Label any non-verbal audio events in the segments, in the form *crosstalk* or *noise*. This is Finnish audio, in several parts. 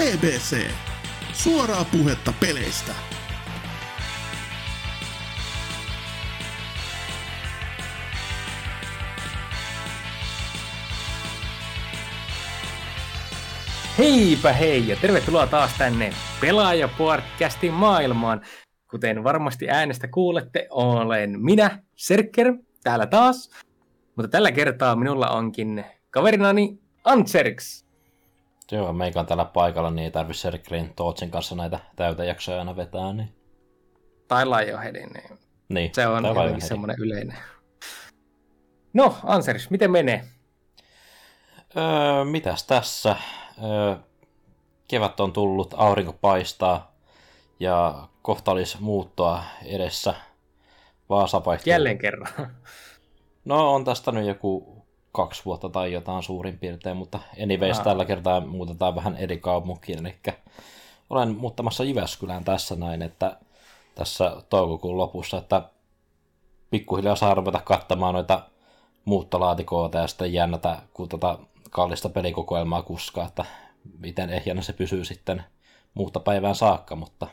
BBC. Suoraa puhetta peleistä. Heipä hei ja tervetuloa taas tänne Pelaaja-podcastin maailmaan. Kuten varmasti äänestä kuulette, olen minä, Serker, täällä taas. Mutta tällä kertaa minulla onkin kaverinani Antserks. Joo, meikä on täällä paikalla, niin ei tarvi Serkerin Tootsin kanssa näitä täytäjaksoja aina vetää. Niin... Tai Lionheadin, niin, niin se on jotenkin semmoinen yleinen. No, Ansers, miten menee? Öö, mitäs tässä? Öö, kevät on tullut, aurinko paistaa ja kohta olisi muuttoa edessä. Vaasa vaihtuu. Jälleen kerran. No on tästä nyt joku kaksi vuotta tai jotain suurin piirtein, mutta anyways Aa. tällä kertaa muutetaan vähän eri kaupunkiin, eli olen muuttamassa Jyväskylään tässä näin, että tässä toukokuun lopussa, että pikkuhiljaa saa ruveta kattamaan noita muuttolaatikoita ja sitten jännätä, kun tota kallista pelikokoelmaa kuskaa, että miten ehjänä se pysyy sitten muuttopäivään saakka, mutta,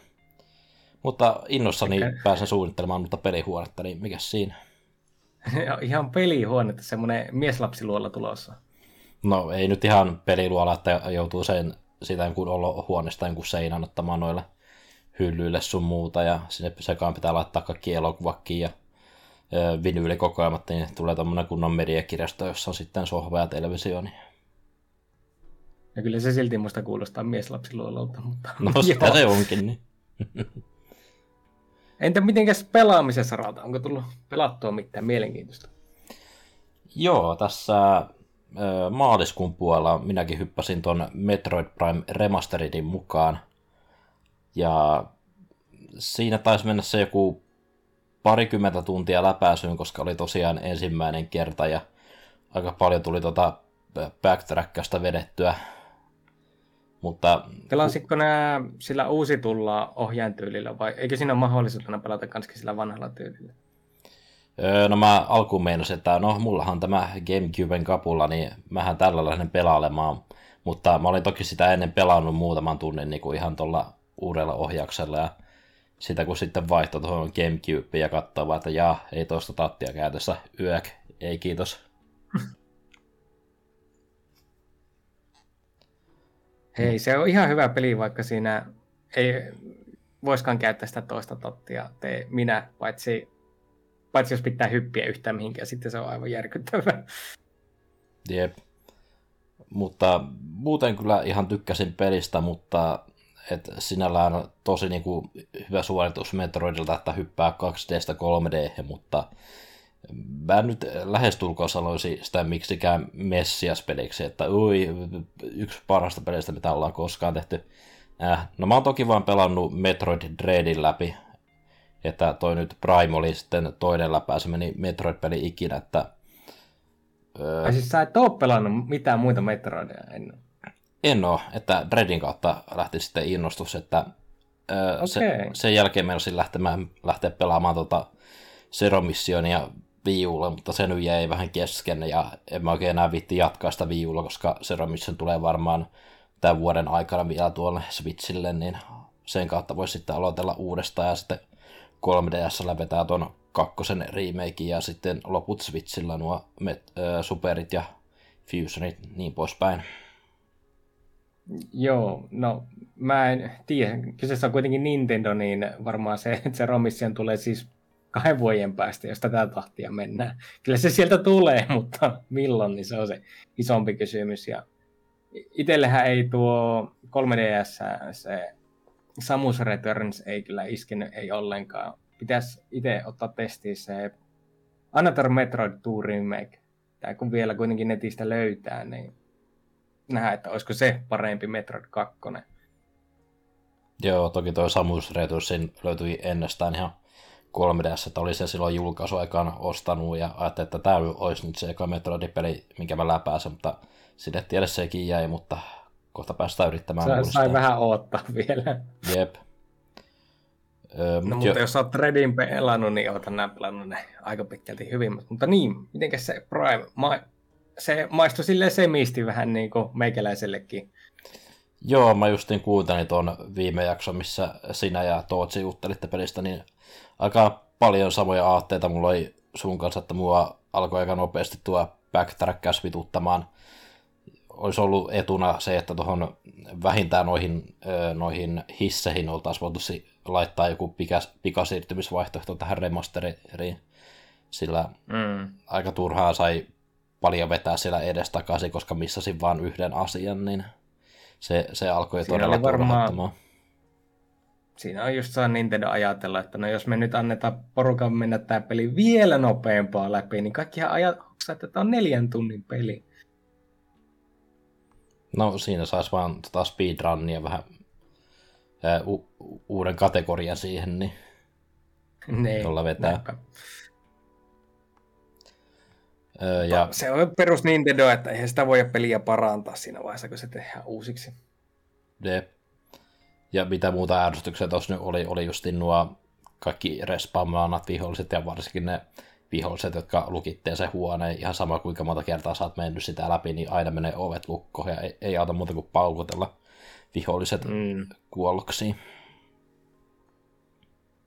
mutta innossani okay. pääsen suunnittelemaan mutta pelihuonetta, niin mikä siinä? *laughs* ihan pelihuonetta, semmoinen mieslapsiluolla tulossa. No ei nyt ihan peliluola, että joutuu sen sitä kun olla huoneesta jonkun seinän ottamaan noille hyllyille sun muuta ja sinne sekaan pitää laittaa kaikki elokuvakin ja vinyylikokoelmat, niin tulee tämmöinen kunnon mediakirjasto, jossa on sitten sohva ja televisio. Niin... Ja kyllä se silti musta kuulostaa mieslapsiluololta, mutta... No *laughs* sitä se onkin, niin. *laughs* Entä mitenkäs pelaamisen saralta? Onko tullut pelattua mitään mielenkiintoista? Joo, tässä maaliskuun puolella minäkin hyppäsin ton Metroid Prime Remasteredin mukaan. Ja siinä taisi mennä se joku parikymmentä tuntia läpäisyyn, koska oli tosiaan ensimmäinen kerta ja aika paljon tuli tota backtrackasta vedettyä mutta... Pelasitko nämä sillä uusitulla ohjaintyylillä vai eikö siinä ole mahdollisuutena pelata myös sillä vanhalla tyylillä? Öö, no mä alkuun meinasin, että no mullahan tämä Gamecuben kapulla, niin mähän tällä lähden pelailemaan. Mutta mä olin toki sitä ennen pelannut muutaman tunnin niin kuin ihan tuolla uudella ohjauksella ja sitä kun sitten vaihtoi tuohon Gamecubeen ja katsoi että jaa, ei tuosta tattia käytössä, yök, ei kiitos. *laughs* Hei, se on ihan hyvä peli, vaikka siinä ei voiskaan käyttää sitä toista tottia tee minä, paitsi, paitsi jos pitää hyppiä yhtään mihinkään, sitten se on aivan järkyttävää. Jep. Mutta muuten kyllä ihan tykkäsin pelistä, mutta et sinällään on tosi niinku hyvä suoritus Metroidilta, että hyppää 2Dstä 3D, mutta mä nyt lähestulkoon sanoisin sitä miksikään Messias-peliksi, että ui, yksi parhaista pelistä, mitä ollaan koskaan tehty. Äh, no mä oon toki vaan pelannut Metroid Dreadin läpi, että toi nyt Prime oli sitten toinen läpäisy, meni Metroid-peli ikinä, että... Öö, Ai siis sä et oo pelannut mitään muita Metroidia ennen? En oo, että Dreadin kautta lähti sitten innostus, että öö, okay. se, sen jälkeen meinasin lähtemään, lähteä pelaamaan tota Zero Missionia viulla, mutta se nyt jäi vähän kesken ja en mä oikein enää viitti jatkaa sitä viulla, koska se Mission tulee varmaan tämän vuoden aikana vielä tuolle Switchille, niin sen kautta voisi sitten aloitella uudestaan ja sitten 3DS vetää tuon kakkosen remake ja sitten loput Switchillä nuo met, äh, Superit ja Fusionit niin poispäin. Joo, no mä en tiedä. Kyseessä on kuitenkin Nintendo, niin varmaan se, että se Romission tulee siis kahden vuoden päästä, jos tätä tahtia mennään. Kyllä se sieltä tulee, *laughs* mutta milloin, niin se on se isompi kysymys. Ja itsellähän ei tuo 3DS, se Samus Returns ei kyllä iskenyt, ei ollenkaan. Pitäisi itse ottaa testiin se Another Metroid 2 Remake. Tai kun vielä kuitenkin netistä löytää, niin nähdään, että olisiko se parempi Metroid 2. Joo, toki tuo Samus Returns löytyi ennestään ihan 3DS, että oli se silloin julkaisuaikaan ostanut ja ajattelin, että tämä olisi nyt se eka Metroid-peli, minkä mä läpääsen, mutta sinne tiedä sekin jäi, mutta kohta päästään yrittämään Sä, Sai vähän odottaa vielä. Jep. Öö, no, mutta jo... jos olet Redin pelannut, niin oot nämä pelannut ne aika pitkälti hyvin. Mutta niin, miten se Prime, ma... se maistui silleen semisti vähän niin kuin meikäläisellekin. Joo, mä justin kuuntelin tuon viime jakson, missä sinä ja Tootsi juttelitte pelistä, niin aika paljon samoja aatteita mulla oli sun kanssa, että mua alkoi aika nopeasti tuo backtrackkäs vituttamaan. Olisi ollut etuna se, että tuohon vähintään noihin, noihin hisseihin oltaisiin voitu laittaa joku pikas, pikasiirtymisvaihtoehto tähän remasteriin, sillä mm. aika turhaa sai paljon vetää siellä edestakaisin, koska missasin vain yhden asian, niin se, se alkoi Siinä todella varmaan, Siinä on just saa Nintendo ajatella, että no jos me nyt annetaan porukan mennä tämä peli vielä nopeampaa läpi, niin kaikkihan ajattaa, että tämä on neljän tunnin peli. No siinä saisi vaan tota speedrunnia vähän ää, u- uuden kategorian siihen, niin *laughs* ne, tuolla vetää. Näpä. Öö, ja... Se on perus Nintendo, että eihän sitä voi peliä parantaa siinä vaiheessa, kun se tehdään uusiksi. Jep. Ja mitä muuta ärsytyksiä tuossa nyt oli, oli just nuo kaikki respawnaanat viholliset ja varsinkin ne viholliset, jotka lukittee se huoneen ihan sama kuinka monta kertaa sä oot mennyt sitä läpi, niin aina menee ovet lukkoon ja ei, ei auta muuta kuin paukutella viholliset mm. kuolloksiin.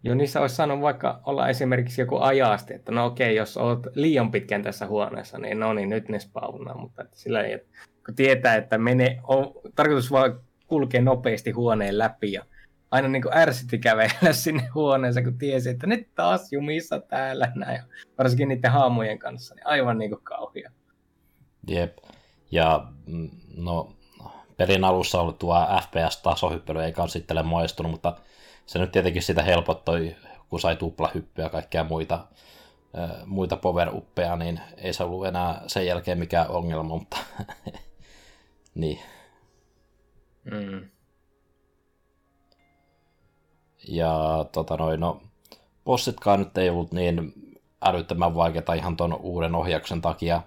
Joo, niissä olisi saanut vaikka olla esimerkiksi joku ajasti, että no okei, jos olet liian pitkän tässä huoneessa, niin no niin, nyt ne spawnaa, mutta että sillä ei, kun tietää, että mene, on tarkoitus vaan kulkea nopeasti huoneen läpi ja aina niin kuin ärsytti kävellä *laughs* sinne huoneeseen, kun tiesi, että nyt taas jumissa täällä näin, varsinkin niiden haamujen kanssa, niin aivan niin kuin kauhia. Jep, ja mm, no pelin alussa ollut tuo FPS-tasohyppely ei kanssa maistunut, mutta se nyt tietenkin sitä helpottoi, kun sai tuplahyppyä ja kaikkea muita, muita power niin ei se ollut enää sen jälkeen mikään ongelma, mutta *laughs* niin. Mm. Ja tota noin, no, bossitkaan nyt ei ollut niin älyttömän vaikeita ihan ton uuden ohjauksen takia.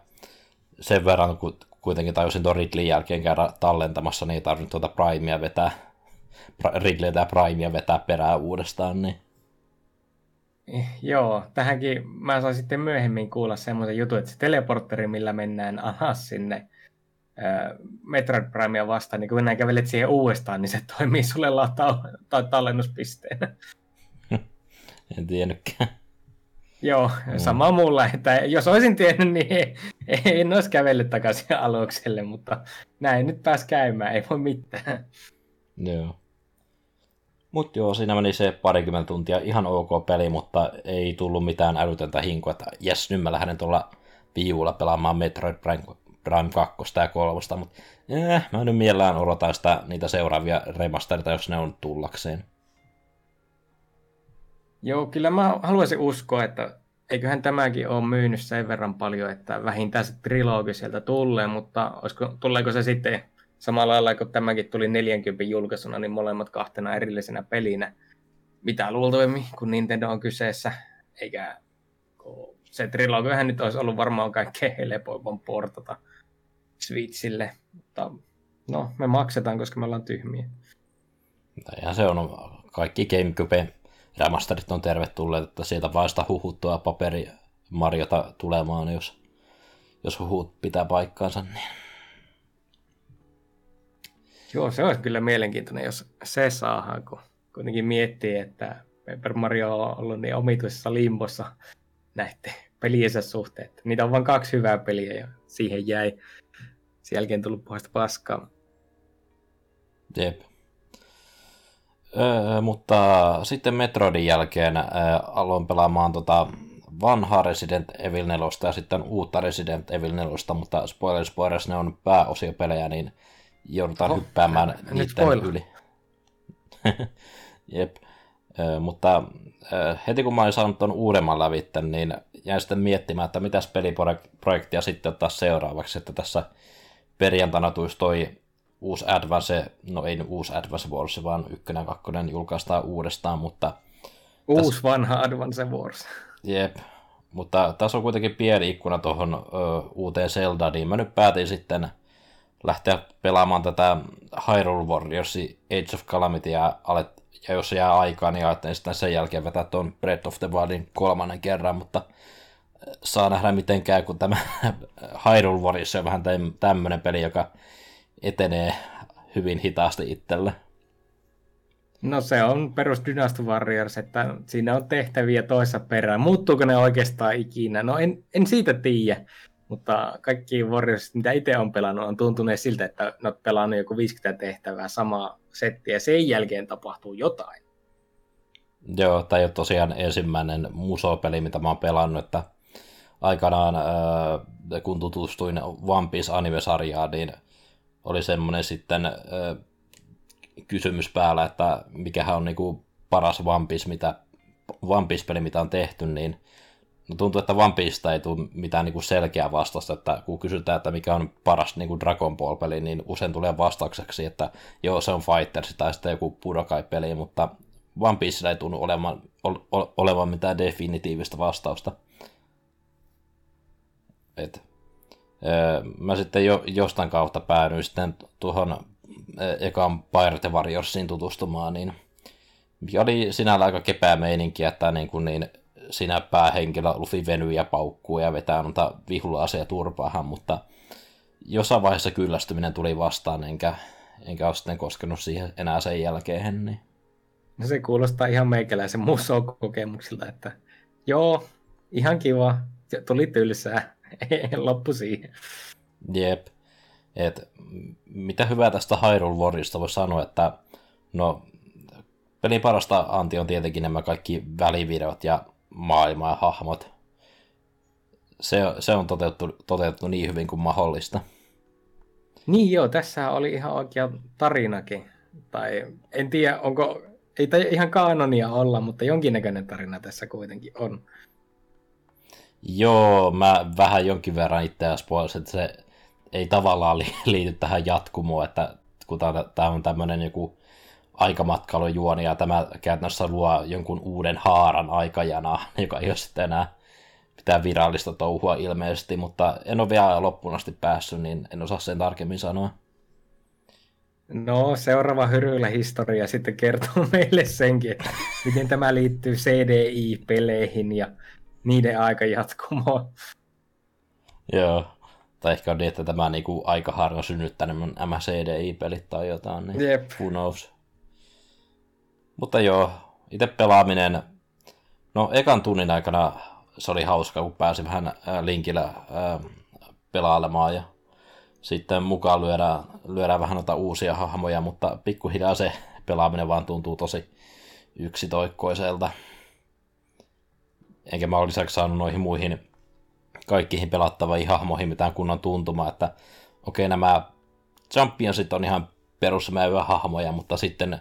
Sen verran, kun kuitenkin tajusin tuon Ridleyn jälkeen käydä tallentamassa, niin ei tarvinnut tuota Primea vetää, Ridleytä ja Primea vetää perään uudestaan, niin eh, Joo, tähänkin mä saan sitten myöhemmin kuulla semmoisen jutun, että se teleportteri, millä mennään alas sinne Metroid Primea vastaan, niin kun kävelet siihen uudestaan, niin se toimii sulle lata- tai tallennuspisteenä. *laughs* En tiennytkään. Joo, mm. sama mulla, että jos olisin tiennyt, niin en olisi kävellyt takaisin alukselle, mutta näin nyt pääs käymään, ei voi mitään. Joo. Mutta joo, siinä meni se parikymmentä tuntia, ihan ok peli, mutta ei tullut mitään älytöntä hinkua, että jes, nyt mä lähden tuolla viulla pelaamaan Metroid Prime Prime 2 ja 3, mutta eh, mä nyt mielellään odotan sitä, niitä seuraavia remasterita, jos ne on tullakseen. Joo, kyllä mä haluaisin uskoa, että eiköhän tämäkin ole myynyt sen verran paljon, että vähintään se trilogi sieltä tulee, mutta olisiko, tuleeko se sitten samalla lailla kuin tämäkin tuli 40 julkaisuna, niin molemmat kahtena erillisenä pelinä, mitä luultavimmin, kun Nintendo on kyseessä, eikä se trilogiahan nyt olisi ollut varmaan kaikkein helpoimman portata Switchille, mutta no, me maksetaan, koska me ollaan tyhmiä. Ja se on, kaikki GameCube remasterit on tervetulleet, että sieltä vaan sitä huhuttua paperi Mariota tulemaan, jos, jos huhut pitää paikkaansa. Niin. Joo, se olisi kyllä mielenkiintoinen, jos se saadaan, kun kuitenkin miettii, että Paper Mario on ollut niin omituisessa limbossa näiden peliensä suhteen. Niitä on vain kaksi hyvää peliä ja siihen jäi sen jälkeen tullut puhasta paskaa. Jep. Öö, mutta sitten Metroidin jälkeen öö, aloin pelaamaan tota vanhaa Resident Evil 4 ja sitten uutta Resident Evil 4, mutta spoiler spoilers, ne on pääosiopelejä, niin joudutaan oh, hyppäämään niiden yli. *laughs* Jep. Öö, mutta öö, heti kun mä olin saanut tuon uudemman lävitten, niin jäin sitten miettimään, että mitäs peliprojektia sitten ottaa seuraavaksi, että tässä perjantaina tulisi toi uusi Advance, no ei uusi Advance Wars, vaan ykkönen ja kakkonen julkaistaan uudestaan, mutta... Uusi tässä... vanha Advance Wars. Jep, mutta tässä on kuitenkin pieni ikkuna tuohon uuteen Zeldaan, niin mä nyt päätin sitten lähteä pelaamaan tätä Hyrule Warriors Age of Calamity ja, alet, ja jos jää aikaa, niin ajattelin sitten sen jälkeen vetää tuon Breath of the Wildin kolmannen kerran, mutta saa nähdä miten käy, kun tämä *laughs* Hyrule Warriors on vähän tämmöinen peli, joka etenee hyvin hitaasti itselle. No se on perus Dynasty Warriors, että siinä on tehtäviä toissa perään. Muuttuuko ne oikeastaan ikinä? No en, en siitä tiedä, mutta kaikki Warriors, mitä itse on pelannut, on tuntunut siltä, että ne on pelannut joku 50 tehtävää samaa settiä ja sen jälkeen tapahtuu jotain. Joo, tämä ei ole tosiaan ensimmäinen musopeli, mitä mä oon pelannut, että aikanaan kun tutustuin One Piece anime-sarjaan, niin oli semmoinen sitten kysymys päällä, että mikähän on niinku paras One Piece, mitä, One Piece-peli, mitä on tehty, niin no tuntuu, että One Piecesta ei tule mitään niinku selkeää vastausta, että kun kysytään, että mikä on paras niinku Dragon Ball-peli, niin usein tulee vastaukseksi, että joo, se on Fighters tai sitten joku Budokai-peli, mutta One Piecella ei tunnu olevan, olevan mitään definitiivistä vastausta. Et, öö, mä sitten jo, jostain kautta päädyin sitten tuohon ekan Pirate Warriorsiin tutustumaan, niin oli sinällä aika kepää meininkiä, että niin kuin niin sinä päähenkilö Luffy venyy ja paukkuu ja vetää noita vihula-aseja turpaahan, mutta jossain vaiheessa kyllästyminen tuli vastaan, enkä, enkä ole sitten koskenut siihen enää sen jälkeen. Niin. No se kuulostaa ihan meikäläisen muso-kokemuksilta, että joo, ihan kiva, tuli tylsää, *laughs* loppu siihen. Jep. Et, mitä hyvää tästä Hyrule Warriorista voi sanoa, että no, pelin parasta anti on tietenkin nämä kaikki välivideot ja maailma ja hahmot. Se, se on toteutettu, toteutettu niin hyvin kuin mahdollista. Niin joo, tässä oli ihan oikea tarinakin. Tai en tiedä, onko, ei tämä ihan kanonia olla, mutta jonkinnäköinen tarina tässä kuitenkin on. Joo, mä vähän jonkin verran itse asiassa että se ei tavallaan *laughs* liity tähän jatkumoon, että kun tämä on tämmöinen joku aikamatkailujuoni ja tämä käytännössä luo jonkun uuden haaran aikajana, *laughs* joka ei ole sitten enää pitää virallista touhua ilmeisesti, mutta en ole vielä loppuun asti päässyt, niin en osaa sen tarkemmin sanoa. No, seuraava hyryllä historia sitten kertoo *laughs* meille senkin, että miten tämä liittyy CDI-peleihin ja niiden aika jatkumoon. Joo, tai ehkä on niin, että tämä niinku aikaharja on synnyttänyt mun MCDI-pelit tai jotain, niin Jep. who knows. Mutta joo, itse pelaaminen, no ekan tunnin aikana se oli hauska, kun pääsi vähän linkillä pelailemaan ja sitten mukaan lyödään, lyödään vähän noita uusia hahmoja, mutta pikkuhiljaa se pelaaminen vaan tuntuu tosi yksitoikkoiselta. Enkä mä lisäksi saanut noihin muihin kaikkiin pelattaviin hahmoihin mitään kunnon tuntumaa, että okei nämä Championsit on ihan perusmäyvä hahmoja, mutta sitten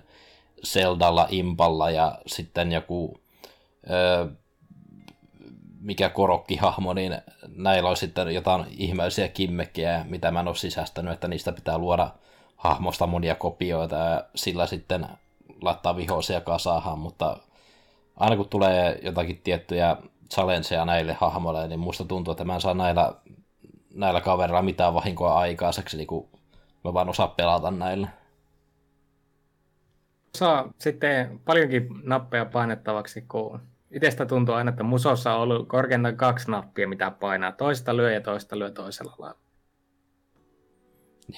Seldalla, Impalla ja sitten joku öö, mikä korokkihahmo, niin näillä on sitten jotain ihmeellisiä kimmekkiä, mitä mä en ole sisästänyt, että niistä pitää luoda hahmosta monia kopioita ja sillä sitten laittaa vihoisia kasaahan, mutta aina kun tulee jotakin tiettyjä challengeja näille hahmoille, niin musta tuntuu, että mä en saa näillä, näillä kaverilla mitään vahinkoa aikaiseksi, niin kun mä vaan osaa pelata näillä. Saa sitten paljonkin nappeja painettavaksi, kun itsestä tuntuu aina, että musossa on ollut korkeintaan kaksi nappia, mitä painaa. Toista lyö ja toista lyö toisella lailla.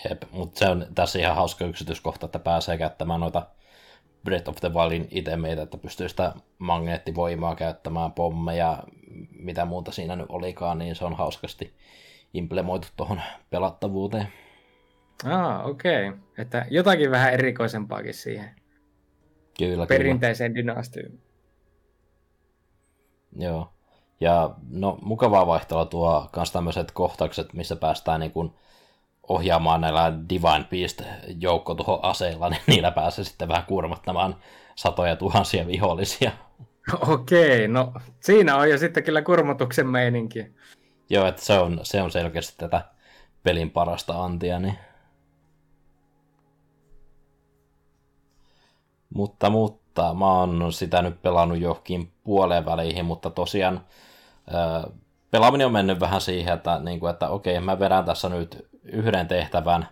Jep, mutta se on tässä ihan hauska yksityiskohta, että pääsee käyttämään noita Breath of the Wildin itemeitä, että pystyy sitä magneettivoimaa käyttämään, pommeja, mitä muuta siinä nyt olikaan, niin se on hauskasti implemoitu tuohon pelattavuuteen. Ah, okei. Okay. Että jotakin vähän erikoisempaakin siihen. Kyllä, Perinteiseen kyllä. dynastyyn. Joo. Ja no, mukavaa vaihtelua tuo myös tämmöiset kohtaukset, missä päästään niin kuin ohjaamaan näillä Divine Beast aseilla, niin niillä pääsee sitten vähän kurmattamaan satoja tuhansia vihollisia. Okei, no siinä on jo sitten kyllä kurmotuksen meininki. Joo, että se on, se on selkeästi tätä pelin parasta antia. Niin. Mutta, mutta mä oon sitä nyt pelannut johonkin puoleen väliin, mutta tosiaan ää, pelaaminen on mennyt vähän siihen, että, niin kuin, että okei, mä vedän tässä nyt yhden tehtävän,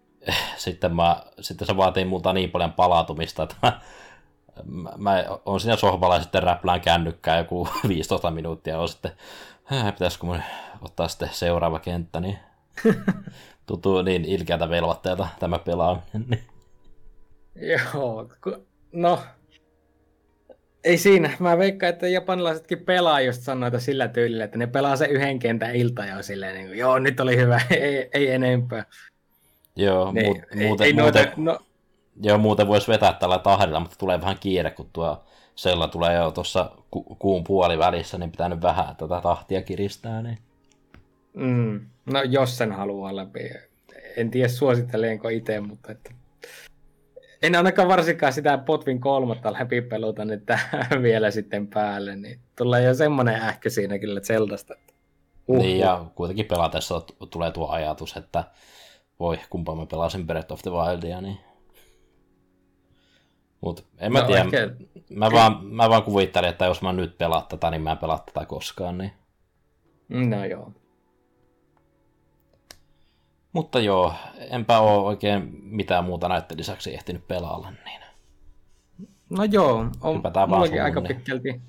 *laughs* sitten, mä, sitten se vaatii multa niin paljon palautumista, että mä, mä, mä on siinä sohvalla ja sitten räplään kännykkää joku *laughs* 15 minuuttia, on sitten, pitäisikö mun ottaa sitten seuraava kenttä, niin *laughs* tuntuu niin ilkeältä velvoitteelta tämä pelaaminen. Joo, no ei siinä. Mä veikkaan, että japanilaisetkin pelaa just sanoita sillä tyylillä, että ne pelaa se yhden kentän ilta ja silleen, niin kuin, joo, nyt oli hyvä, *laughs* ei, ei enempää. Joo, ne, mu- ei, muuten, ei muuten, noita, no... joo, muuten voisi vetää tällä tahdilla, mutta tulee vähän kiire, kun tuo sella tulee jo tuossa ku- kuun puolivälissä, niin pitää nyt vähän tätä tahtia kiristää. Niin. Mm, no jos sen haluaa läpi. En tiedä suositteleenko itse, mutta että en ainakaan varsinkaan sitä Potvin kolmatta peluta nyt *laughs* vielä sitten päälle, niin tulee jo semmoinen ähkö siinä kyllä Zeldasta. Uhuh. Niin, ja kuitenkin pelatessa tulee tuo ajatus, että voi, kumpa mä pelasin Breath of the Wildia, niin... Mut en mä no, tiedä, ehkä... mä, vaan, mä vaan kuvittelin, että jos mä nyt pelaan tätä, niin mä en pelaa tätä koskaan, niin... No joo. Mutta joo, enpä ole oikein mitään muuta näiden lisäksi ehtinyt pelailla. Niin. No joo, on mullakin aika niin. pitkälti,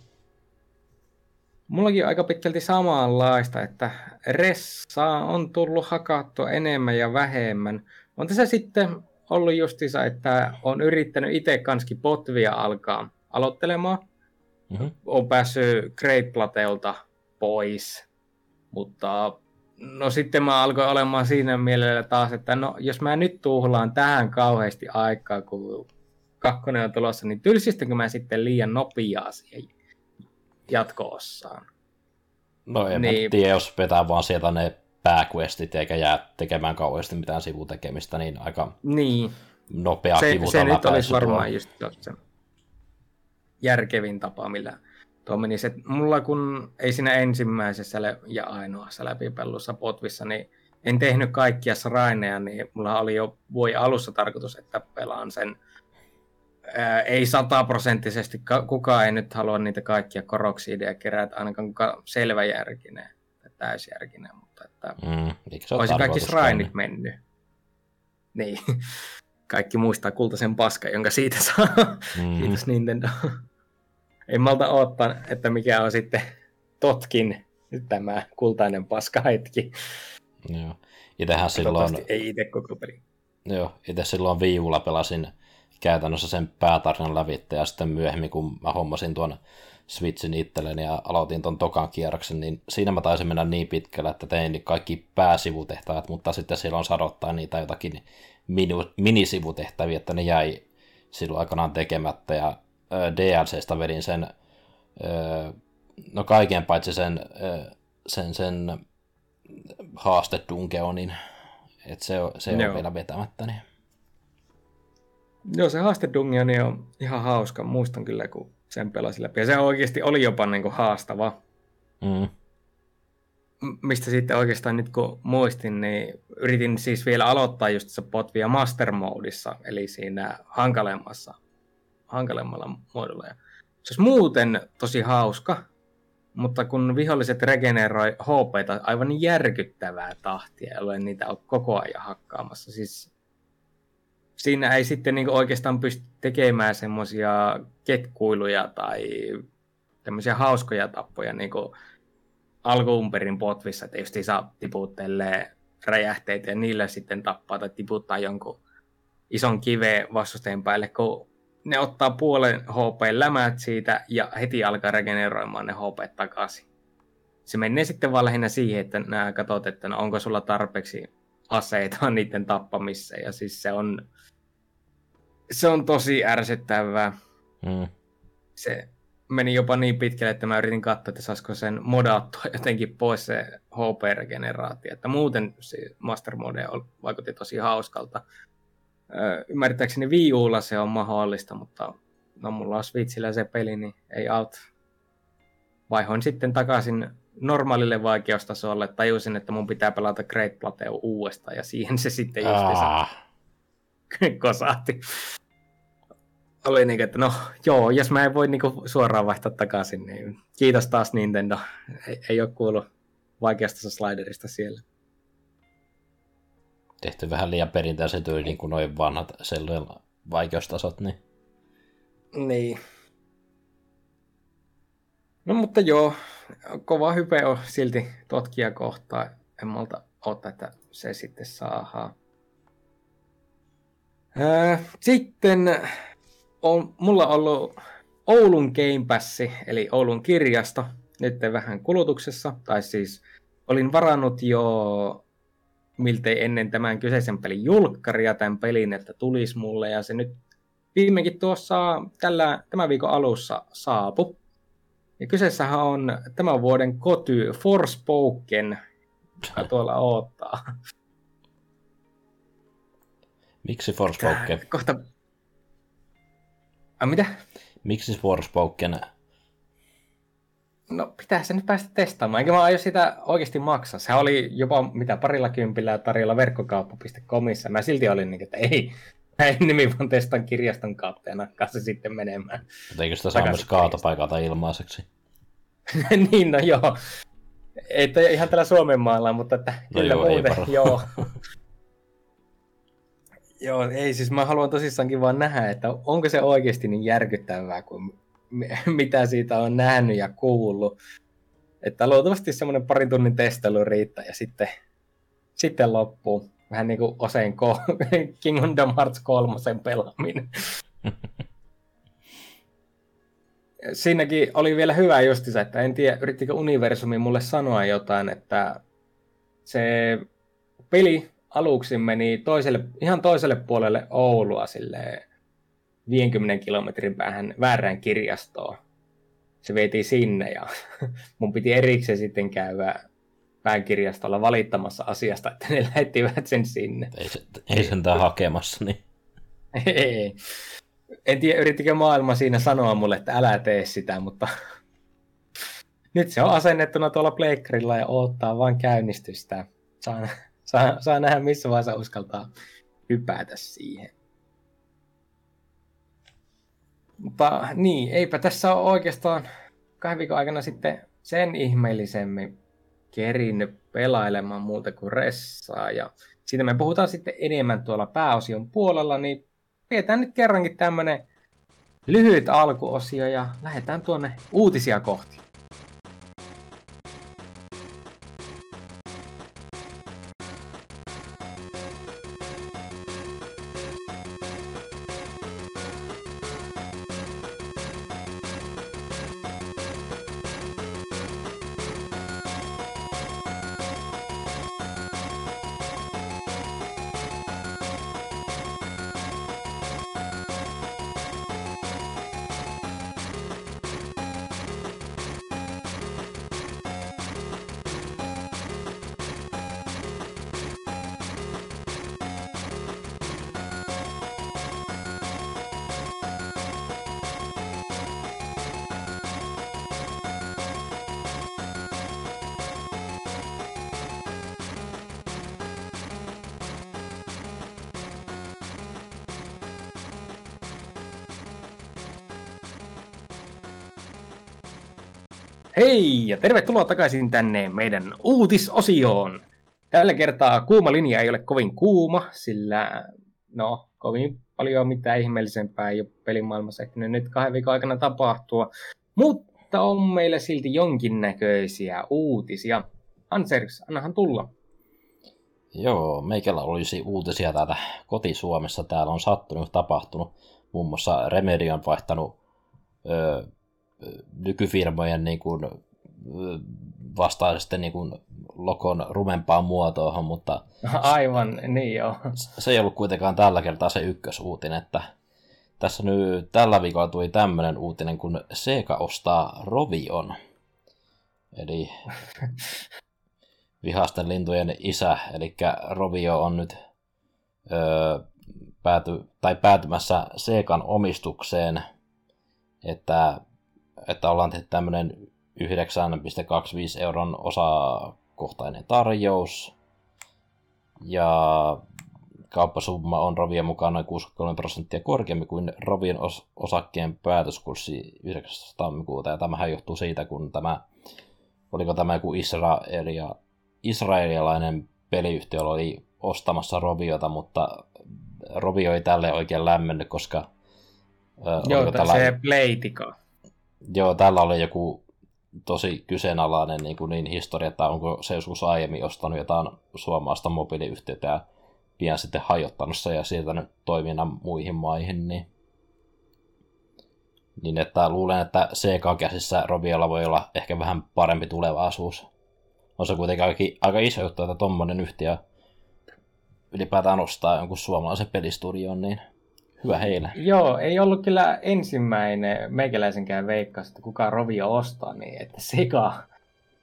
mullakin aika pitkälti samanlaista, että ressaa on tullut hakattua enemmän ja vähemmän. On tässä sitten ollut justiinsa, että on yrittänyt itse kanskin potvia alkaa aloittelemaan. Mm-hmm. On päässyt Great Platelta pois, mutta No sitten mä alkoin olemaan siinä mielellä taas, että no jos mä nyt tuhlaan tähän kauheasti aikaa, kun kakkonen on tulossa, niin tylsistikö mä sitten liian nopeaa siihen jatko-ossaan? No en niin. tiedä, jos vetää vaan sieltä ne pääquestit eikä jää tekemään kauheasti mitään sivutekemistä, niin aika niin. nopea se, se nyt olisi varmaan just se järkevin tapa, millä tuo meni se, mulla kun ei siinä ensimmäisessä ja ainoassa läpipellussa potvissa, niin en tehnyt kaikkia sraineja, niin mulla oli jo voi alussa tarkoitus, että pelaan sen ää, ei sataprosenttisesti, kukaan ei nyt halua niitä kaikkia koroksideja kerätä, ainakaan kukaan selväjärkinen tai täysjärkinen, mutta että mm, olisi kaikki srainit mennyt. Niin, *laughs* kaikki muistaa kultaisen paska, jonka siitä saa. Mm. Kiitos Nintendo en malta odottaa, että mikä on sitten Totkin tämä kultainen paskahetki. Joo. Itsehän silloin... ei itse koko peli. Joo, itse silloin viivulla pelasin käytännössä sen päätarinan lävitte ja sitten myöhemmin, kun mä hommasin tuon Switchin itselleni ja aloitin tuon tokan kierroksen, niin siinä mä taisin mennä niin pitkälle, että tein kaikki pääsivutehtävät, mutta sitten silloin sadottaa niitä jotakin minisivutehtäviä, että ne jäi silloin aikanaan tekemättä ja DLCstä vedin sen, no kaiken paitsi sen, sen, sen haaste Dungeonin, että se, se on vielä vetämättä. Niin. Joo, se haaste Dungeoni on ihan hauska. Muistan kyllä, kun sen pelasin läpi. Ja se oikeasti oli jopa niin kuin haastava. Mm. Mistä sitten oikeastaan nyt kun muistin, niin yritin siis vielä aloittaa just se potvia Master Modeissa, eli siinä hankalemmassa hankalemmalla muodolla. Ja se olisi muuten tosi hauska, mutta kun viholliset regeneroi HP aivan järkyttävää tahtia, jolloin niitä on koko ajan hakkaamassa. Siis siinä ei sitten niin oikeastaan pysty tekemään semmoisia ketkuiluja tai tämmöisiä hauskoja tappoja niin kuin alkuun perin potvissa, että just saa tiputtelee räjähteitä ja niillä sitten tappaa tai tiputtaa jonkun ison kiveen vastustajan päälle, kun ne ottaa puolen HP lämät siitä ja heti alkaa regeneroimaan ne HP takaisin. Se menee sitten vaan lähinnä siihen, että nämä katsot, että no onko sulla tarpeeksi aseita *laughs* niiden tappamissa. Ja siis se on, se on tosi ärsyttävää. Mm. Se meni jopa niin pitkälle, että mä yritin katsoa, että saisiko sen modattua *laughs* jotenkin pois se HP-regeneraatio. Että muuten se Master Mode vaikutti tosi hauskalta ymmärtääkseni Wii Ulla se on mahdollista, mutta no mulla on Switchillä se peli, niin ei auta. Vaihoin sitten takaisin normaalille vaikeustasolle, tajusin, että mun pitää pelata Great Plateau uudestaan, ja siihen se sitten justiinsa ah. *laughs* kosahti. Oli niin, että no joo, jos mä en voi niin suoraan vaihtaa takaisin, niin kiitos taas Nintendo. Ei, ei ole kuullut vaikeasta sliderista siellä tehty vähän liian perinteisen tyyli, niin kuin noin vanhat sellujen vaikeustasot. Niin. niin. No mutta joo, kova hype on silti totkia kohtaa. En malta odottaa, että se sitten saadaan. Öö, sitten on mulla ollut Oulun Game Pass, eli Oulun kirjasto, nyt vähän kulutuksessa, tai siis olin varannut jo miltei ennen tämän kyseisen pelin julkkaria tämän pelin, että tulisi mulle, ja se nyt viimeinkin tuossa tällä, tämän viikon alussa saapu. Ja kyseessähän on tämän vuoden koty Forspoken, joka tuolla odottaa. Miksi Forspoken? Kohta... A, mitä? Miksi Forspoken? No pitää se nyt päästä testaamaan, enkä mä aio sitä oikeasti maksaa. Se oli jopa mitä parilla kympillä tarjolla verkkokauppa.comissa. Mä silti olin niin, että ei, näin nimi vaan testan kirjaston kautta ja nakkaa se sitten menemään. Mutta eikö sitä saa myös kaatopaikalta ilmaiseksi? *laughs* niin, no joo. Ei ihan tällä Suomen maalla, mutta että no kyllä joo, muuten, joo. *laughs* joo, ei siis mä haluan tosissaankin vaan nähdä, että onko se oikeasti niin järkyttävää kuin *laughs* mitä siitä on nähnyt ja kuullut. Että luultavasti semmoinen parin tunnin testailu riittää ja sitten, sitten loppuu. Vähän niin kuin Osein Kingdom *laughs* Hearts 3 pelaaminen. *laughs* Siinäkin oli vielä hyvä justiinsa, että en tiedä, yrittikö Universumi mulle sanoa jotain, että se peli aluksi meni toiselle, ihan toiselle puolelle Oulua silleen 50 kilometrin päähän väärään kirjastoon. Se vietiin sinne ja *laughs* mun piti erikseen sitten käydä pääkirjastolla valittamassa asiasta, että ne lähettivät sen sinne. Ei, se, ei sentään hakemassa, niin. *laughs* ei. En tiedä, yrittikö maailma siinä sanoa mulle, että älä tee sitä, mutta *laughs* nyt se on asennettuna tuolla pleikkarilla ja odottaa vain käynnistystä. Saa, saa, saa nähdä, missä vaiheessa uskaltaa hypätä siihen. Mutta niin, eipä tässä ole oikeastaan kahden viikon aikana sitten sen ihmeellisemmin kerinnyt pelailemaan muuta kuin ressaa. Ja siitä me puhutaan sitten enemmän tuolla pääosion puolella, niin pidetään nyt kerrankin tämmönen lyhyt alkuosio ja lähdetään tuonne uutisia kohti. Hei ja tervetuloa takaisin tänne meidän uutisosioon. Tällä kertaa kuuma linja ei ole kovin kuuma, sillä no, kovin paljon mitään ihmeellisempää ei ole pelimaailmassa ehtinyt nyt kahden viikon aikana tapahtua. Mutta on meillä silti jonkinnäköisiä uutisia. Ansers, annahan tulla. Joo, meikällä olisi uutisia täältä koti-Suomessa. Täällä on sattunut, tapahtunut. Muun muassa Remedy on vaihtanut öö, nykyfirmojen niin kuin, vastaisesti niin kuin lokon rumempaan muotoon, mutta Aivan, niin joo. Se ei ollut kuitenkaan tällä kertaa se ykkösuutinen, että tässä nyt tällä viikolla tuli tämmöinen uutinen, kun Sega ostaa Rovion. Eli *laughs* vihasten lintujen isä, eli Rovio on nyt öö, pääty, tai päätymässä Segan omistukseen, että että ollaan tehty tämmöinen 9,25 euron osakohtainen tarjous. Ja kauppasumma on Rovien mukaan noin 63 prosenttia korkeampi kuin Rovien os- osakkeen päätöskurssi 9. tammikuuta. Ja tämähän johtuu siitä, kun tämä, oliko tämä joku Israelia, israelialainen peliyhtiö oli ostamassa Roviota, mutta Rovio ei tälle oikein lämmennyt, koska Joo, tällä... se Playtika. Joo, täällä oli joku tosi kyseenalainen niin, kuin niin historia, että onko se joskus aiemmin ostanut jotain suomalaista mobiiliyhtiötä ja pian sitten hajottanut se ja siirtänyt toiminnan muihin maihin, niin, niin että luulen, että CK-käsissä Roviolla voi olla ehkä vähän parempi tulevaisuus. On se kuitenkin aika, aika iso juttu, että tuommoinen yhtiö ylipäätään ostaa jonkun suomalaisen pelistudion, niin hyvä heille. Joo, ei ollut kyllä ensimmäinen meikäläisenkään veikkaus, että kuka Rovio ostaa, niin että Sega,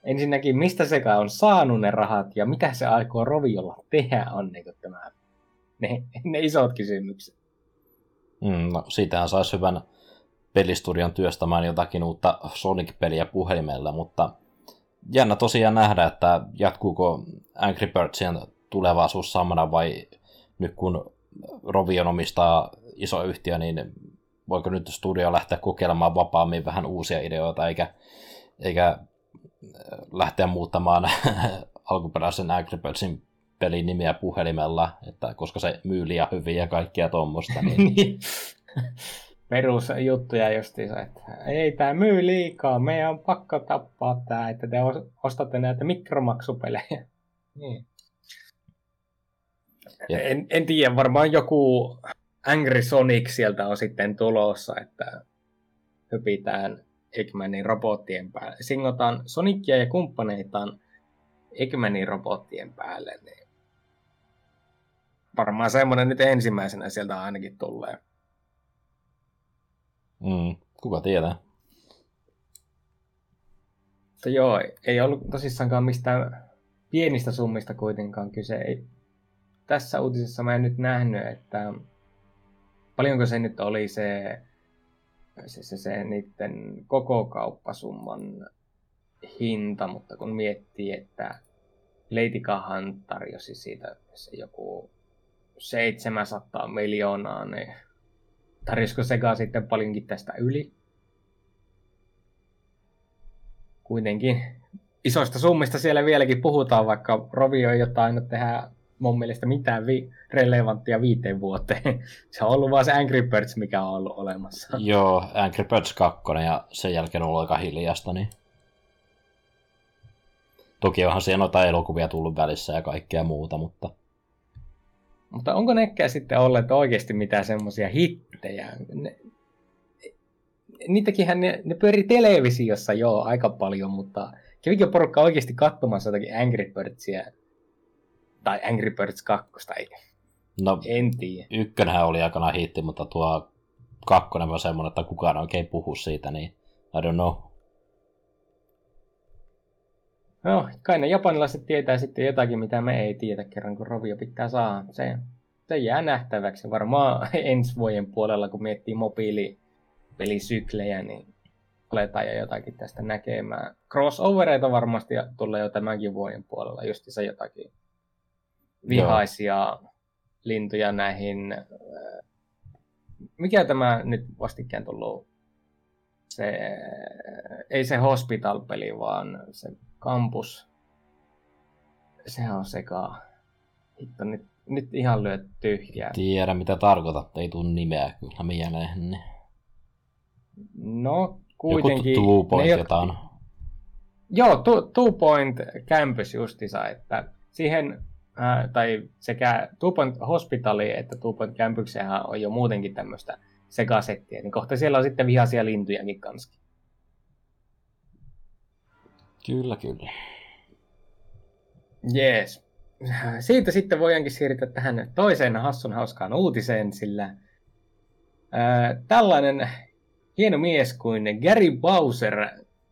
ensinnäkin mistä Sega on saanut ne rahat ja mitä se aikoo Roviolla tehdä on niin tämä, ne, ne isot kysymykset. Mm, no, siitähän saisi hyvän pelistudion työstämään jotakin uutta Sonic-peliä puhelimella, mutta jännä tosiaan nähdä, että jatkuuko Angry Birdsien tulevaisuus samana vai nyt kun Rovion omistaa iso yhtiö, niin voiko nyt studio lähteä kokeilemaan vapaammin vähän uusia ideoita, eikä, eikä äh, lähteä muuttamaan *laughs* alkuperäisen Angry Birdsin pelin nimiä puhelimella, että koska se myy liian hyvin ja kaikkia tuommoista. Niin... *laughs* niin. Perusjuttuja justiinsa, että ei tämä myy liikaa, meidän on pakko tappaa tämä, että te ostatte näitä mikromaksupelejä. *laughs* Niin. En, en tiedä, varmaan joku Angry Sonic sieltä on sitten tulossa, että hypitään Eggmanin robottien päälle. Singotaan Sonicia ja kumppaneitaan Eggmanin robottien päälle, niin varmaan semmoinen nyt ensimmäisenä sieltä ainakin tulee. Mm, kuka tietää. Mutta joo, ei ollut tosissaankaan mistään pienistä summista kuitenkaan kyse. Ei, tässä uutisessa mä en nyt nähnyt, että paljonko se nyt oli se, se, se, se niiden koko kauppasumman hinta, mutta kun miettii, että Leitikahan tarjosi siitä se joku 700 miljoonaa, niin tarjosiko Sega sitten paljonkin tästä yli? Kuitenkin isoista summista siellä vieläkin puhutaan, vaikka Rovio jotain tehdä mun mielestä mitään vi- relevanttia viiteen vuoteen. *laughs* Se on ollut vaan se Angry Birds, mikä on ollut olemassa. *laughs* Joo, Angry Birds 2 ja sen jälkeen on ollut aika hiljasta. Niin... Toki onhan siellä noita elokuvia tullut välissä ja kaikkea muuta, mutta... Mutta onko nekään sitten olleet oikeasti mitään semmoisia hittejä? Ne, niitäkinhän ne, ne pyöri televisiossa jo aika paljon, mutta kävikö porukka oikeasti katsomassa jotakin Angry Birdsia tai Angry Birds 2, ei. No, en tiedä. Ykkönhän oli aikana hitti, mutta tuo kakkonen on semmoinen, että kukaan oikein puhu siitä, niin I don't know. No, kai ne japanilaiset tietää sitten jotakin, mitä me ei tiedä kerran, kun Rovio pitää saada. Se, se jää nähtäväksi. Varmaan *laughs* ensi vuoden puolella, kun miettii mobiilipelisyklejä, niin aletaan jo jotakin tästä näkemään. Crossovereita varmasti tulee jo tämänkin vuoden puolella, se jotakin vihaisia Joo. lintuja näihin. Äh, mikä tämä nyt vastikään tullut? Se, ei se hospital-peli, vaan se campus. Se on seka. Hitto, nyt, nyt ihan lyö tyhjää. Tiedä mitä tarkoitat, ei tule nimeä kyllä mieleen. Niin. No, kuitenkin. Joku Two Point ne, jotain. Joo, two, two Point Campus justissa, että siihen ää, tai sekä Two Point Hospitali että Two Point Campuksehan on jo muutenkin tämmöistä sekasettiä, niin kohta siellä on sitten vihaisia lintujakin kanssa. Kyllä, kyllä. Jees. Siitä sitten voidaankin siirtyä tähän toiseen hassun hauskaan uutiseen, sillä ää, tällainen hieno mies kuin Gary Bowser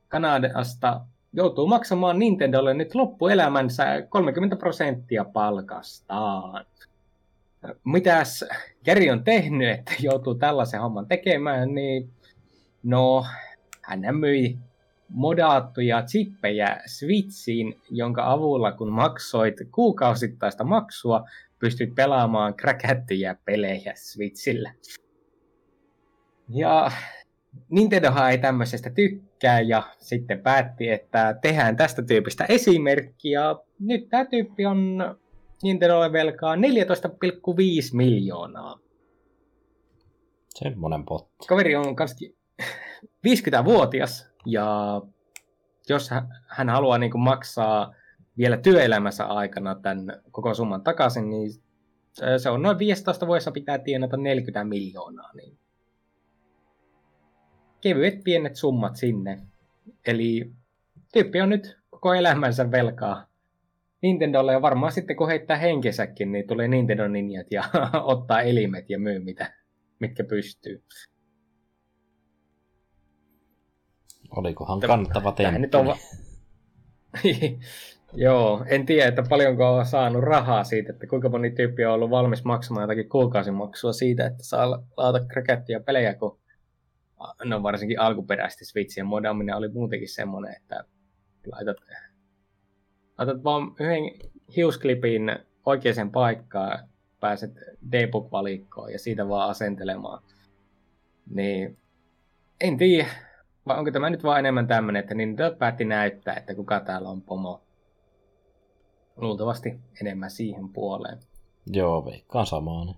Kanadasta joutuu maksamaan Nintendolle nyt loppuelämänsä 30 prosenttia palkastaan. Mitäs Gary on tehnyt, että joutuu tällaisen homman tekemään, niin no, hän myi modaattuja chippejä Switchiin, jonka avulla kun maksoit kuukausittaista maksua, pystyt pelaamaan kräkättyjä pelejä Switchillä. Ja Nintendohan ei tämmöisestä tykkää ja sitten päätti, että tehdään tästä tyypistä esimerkki ja nyt tämä tyyppi on Nintendolle velkaa 14,5 miljoonaa. Semmonen potti. Kaveri on kanski 50-vuotias ja jos hän haluaa niin kuin maksaa vielä työelämässä aikana tämän koko summan takaisin, niin se on noin 15 vuodessa pitää tienata 40 miljoonaa. Niin kevyet pienet summat sinne. Eli tyyppi on nyt koko elämänsä velkaa Nintendolle ja varmaan sitten kun heittää henkesäkin, niin tulee Nintendo ninjat ja *laughs* ottaa elimet ja myy mitä, mitkä pystyy. Olikohan kannattava temppu? Nyt on va- *laughs* Joo, en tiedä, että paljonko on saanut rahaa siitä, että kuinka moni tyyppi on ollut valmis maksamaan jotakin kuukausimaksua siitä, että saa laata krikettiä pelejä, kun no varsinkin alkuperäisesti Switchien modaminen oli muutenkin semmoinen, että laitat, laitat vaan yhden hiusklipin oikeaan paikkaan, pääset debug-valikkoon ja siitä vaan asentelemaan. Niin en tiedä, vai onko tämä nyt vaan enemmän tämmöinen, että niin päätti näyttää, että kuka täällä on pomo. Luultavasti enemmän siihen puoleen. Joo, veikkaan samaa.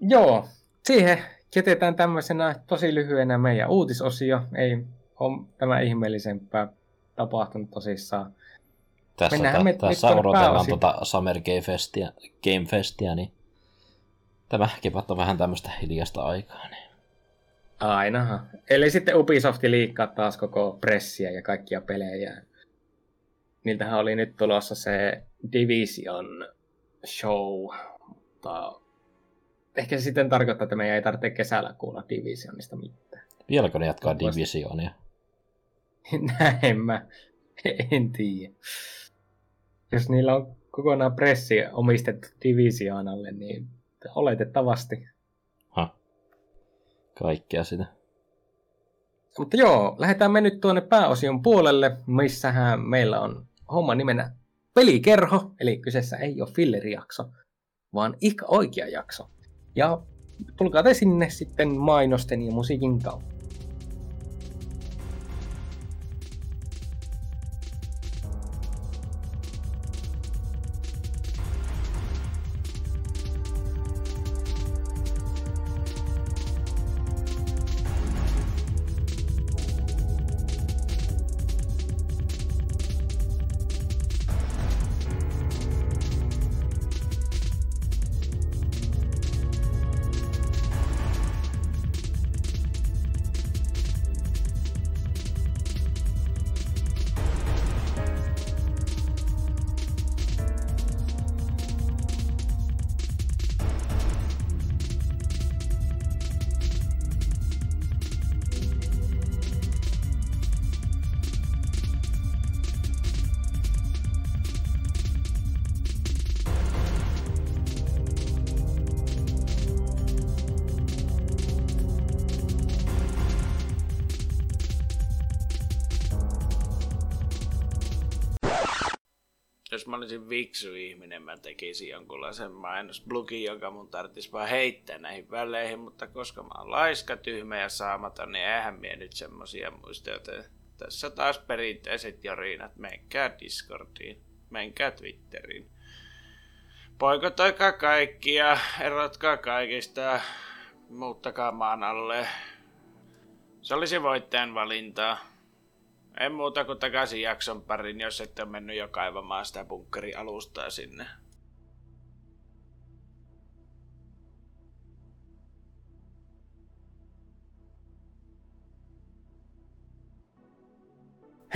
Joo, siihen jätetään tämmöisenä tosi lyhyenä meidän uutisosio. Ei ole tämä ihmeellisempää tapahtunut tosissaan. Tässä, tä, me, tässä odotellaan tuota Summer Game Festia, Game Festia, niin tämä kepat on vähän tämmöistä hiljasta aikaa. Niin. Ainahan. Eli sitten Ubisoft liikkaa taas koko pressiä ja kaikkia pelejä. Niiltähän oli nyt tulossa se Division show, mutta ehkä se sitten tarkoittaa, että meidän ei tarvitse kesällä kuulla Divisionista mitään. Vieläkö ne jatkaa Divisionia? *laughs* Näin mä *laughs* en tiedä. Jos niillä on kokonaan pressi omistettu Divisionalle, niin oletettavasti. Ha. Kaikkea sitä. Mutta joo, lähdetään me nyt tuonne pääosion puolelle, missähän meillä on homma nimenä Pelikerho, eli kyseessä ei ole fillerijakso, vaan ihan oikea jakso. Ja tulkaa te sinne sitten mainosten ja musiikin kautta. Jonkunlaisen mainosblogin, joka mun tarvitsisi vaan heittää näihin väleihin, mutta koska mä oon laiska, tyhmä ja saamaton, niin eihän mie nyt semmosia muista, joten tässä taas perinteiset jorinat, menkää Discordiin, menkää Twitteriin. Poikotoikaa kaikkia, erotkaa kaikista, muuttakaa maan alle. Se olisi voittajan valintaa. En muuta kuin takaisin jakson parin, jos ette ole mennyt jo kaivamaan sitä bunkkerialustaa sinne.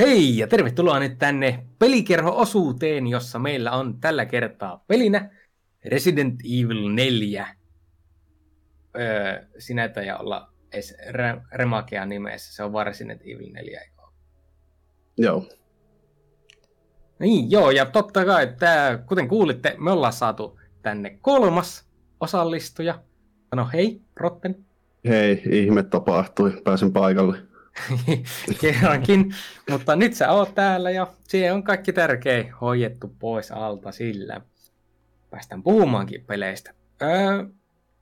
Hei ja tervetuloa nyt tänne pelikerho-osuuteen, jossa meillä on tällä kertaa pelinä Resident Evil 4. Öö, sinä ei olla edes Remakea nimessä, se on vaan Resident Evil 4, eikö Joo. Niin, joo, ja totta kai, tämä, kuten kuulitte, me ollaan saatu tänne kolmas osallistuja. Sano hei, Rotten. Hei, ihme tapahtui, pääsen paikalle. Kerrankin, mutta nyt sä oot täällä ja siihen on kaikki tärkein hoidettu pois alta sillä. Päästään puhumaankin peleistä. Öö,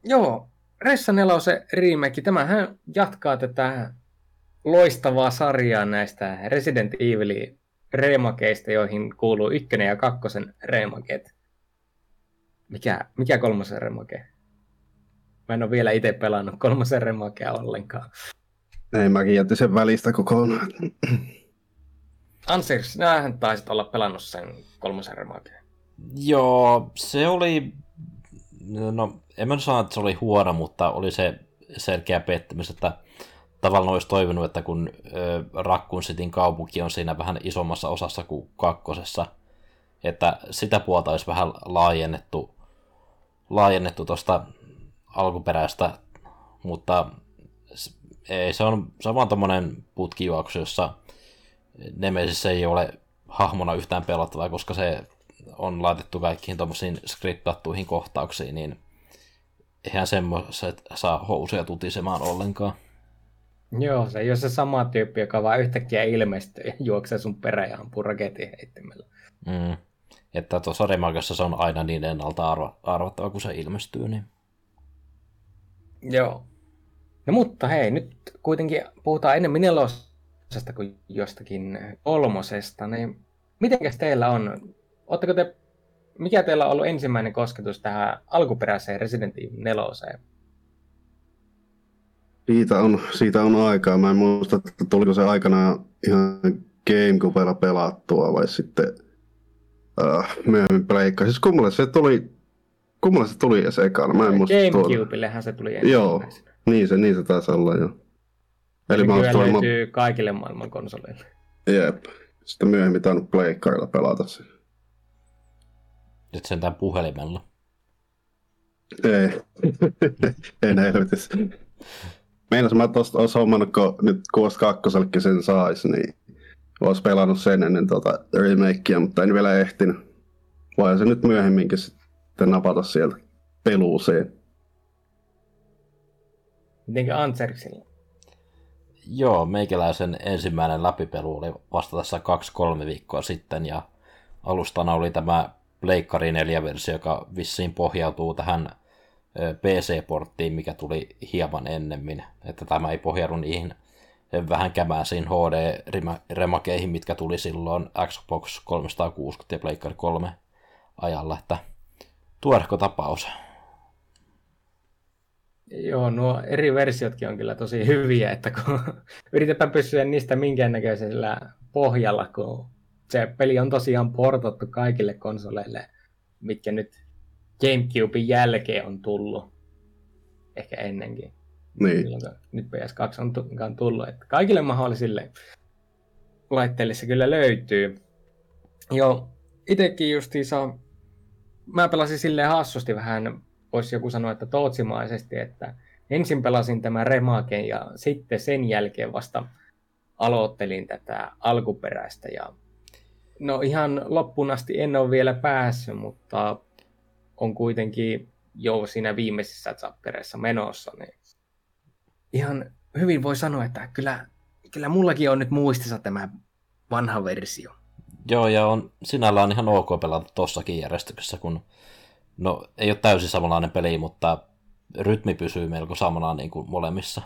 joo, Ressa 4 remake, tämähän jatkaa tätä loistavaa sarjaa näistä Resident Evil remakeista, joihin kuuluu ykkönen ja kakkosen remaket. Mikä, mikä kolmosen remake? Mä en ole vielä itse pelannut kolmosen remakea ollenkaan. Ei mäkin jätti sen välistä kokonaan. Ansers, näähän taisit olla pelannut sen kolmosen remakeen. Joo, se oli... No, en mä sano, että se oli huono, mutta oli se selkeä pettymys, että tavallaan olisi toivonut, että kun Raccoon Cityn kaupunki on siinä vähän isommassa osassa kuin kakkosessa, että sitä puolta olisi vähän laajennettu laajennettu tuosta alkuperäistä, mutta ei, se on, se on vaan tommonen putkijuoksu, jossa Nemesis ei ole hahmona yhtään pelottavaa, koska se on laitettu kaikkiin tuommoisiin skriptattuihin kohtauksiin, niin eihän semmoiset saa housuja tutisemaan ollenkaan. Joo, se ei ole se sama tyyppi, joka vaan yhtäkkiä ilmestyy ja juoksee sun perä ja ampuu raketin heittimellä. Mm. Että tuossa Remagassa se on aina niin ennalta arvattava, kun se ilmestyy. Niin... Joo. No mutta hei, nyt kuitenkin puhutaan enemmän nelosesta kuin jostakin kolmosesta, niin mitenkäs teillä on? Oletteko te, mikä teillä on ollut ensimmäinen kosketus tähän alkuperäiseen Resident Evil 4? Siitä on, siitä on aikaa. Mä en muista, että tuliko se aikana ihan Gamecubella pelattua vai sitten uh, myöhemmin pleikka. Siis kummalle se tuli, kummalle se tuli edes ekana? Mä en muista Gamecubellehän se tuli ensimmäisenä. Joo, niin se, niin se taisi olla jo. Eli mä löytyy tulemaan... kaikille maailman konsoleille. Jep. Sitten myöhemmin tainnut pleikkarilla pelata se. Nyt sentään puhelimella. Ei. *laughs* en helvetissä. Meinas mä tosta olisi hommannut, kun nyt Ghost 2 sen saisi, niin olisi pelannut sen ennen tota remakea, mutta en vielä ehtinyt. Vai se nyt myöhemminkin sitten napata sieltä peluuseen. Mitenkä Anserksilla? Joo, meikäläisen ensimmäinen läpipelu oli vasta tässä kaksi-kolme viikkoa sitten ja alustana oli tämä Pleikkari 4-versio, joka vissiin pohjautuu tähän PC-porttiin, mikä tuli hieman ennemmin, että tämä ei pohjaudu niihin vähän kämäisiin HD-remakeihin, mitkä tuli silloin Xbox 360 ja Pleikkari 3 ajalla, että tuorehko tapaus. Joo, nuo eri versiotkin on kyllä tosi hyviä, että kun *laughs* yritetään pysyä niistä minkäännäköisellä pohjalla, kun se peli on tosiaan portattu kaikille konsoleille, mitkä nyt Gamecubein jälkeen on tullut. Ehkä ennenkin. Niin. Silloin, nyt PS2 on tullut. Että kaikille mahdollisille laitteille se kyllä löytyy. Joo, itekin justiinsa, mä pelasin silleen hassusti vähän, voisi joku sanoa, että tootsimaisesti, että ensin pelasin tämän remaken ja sitten sen jälkeen vasta aloittelin tätä alkuperäistä ja no ihan loppuun asti en ole vielä päässyt, mutta on kuitenkin jo siinä viimeisissä chaptereissa menossa, niin ihan hyvin voi sanoa, että kyllä, kyllä mullakin on nyt muistissa tämä vanha versio. Joo, ja on sinällään ihan ok pelata tossakin järjestyksessä, kun no ei ole täysin samanlainen peli, mutta rytmi pysyy melko samana niin kuin molemmissa.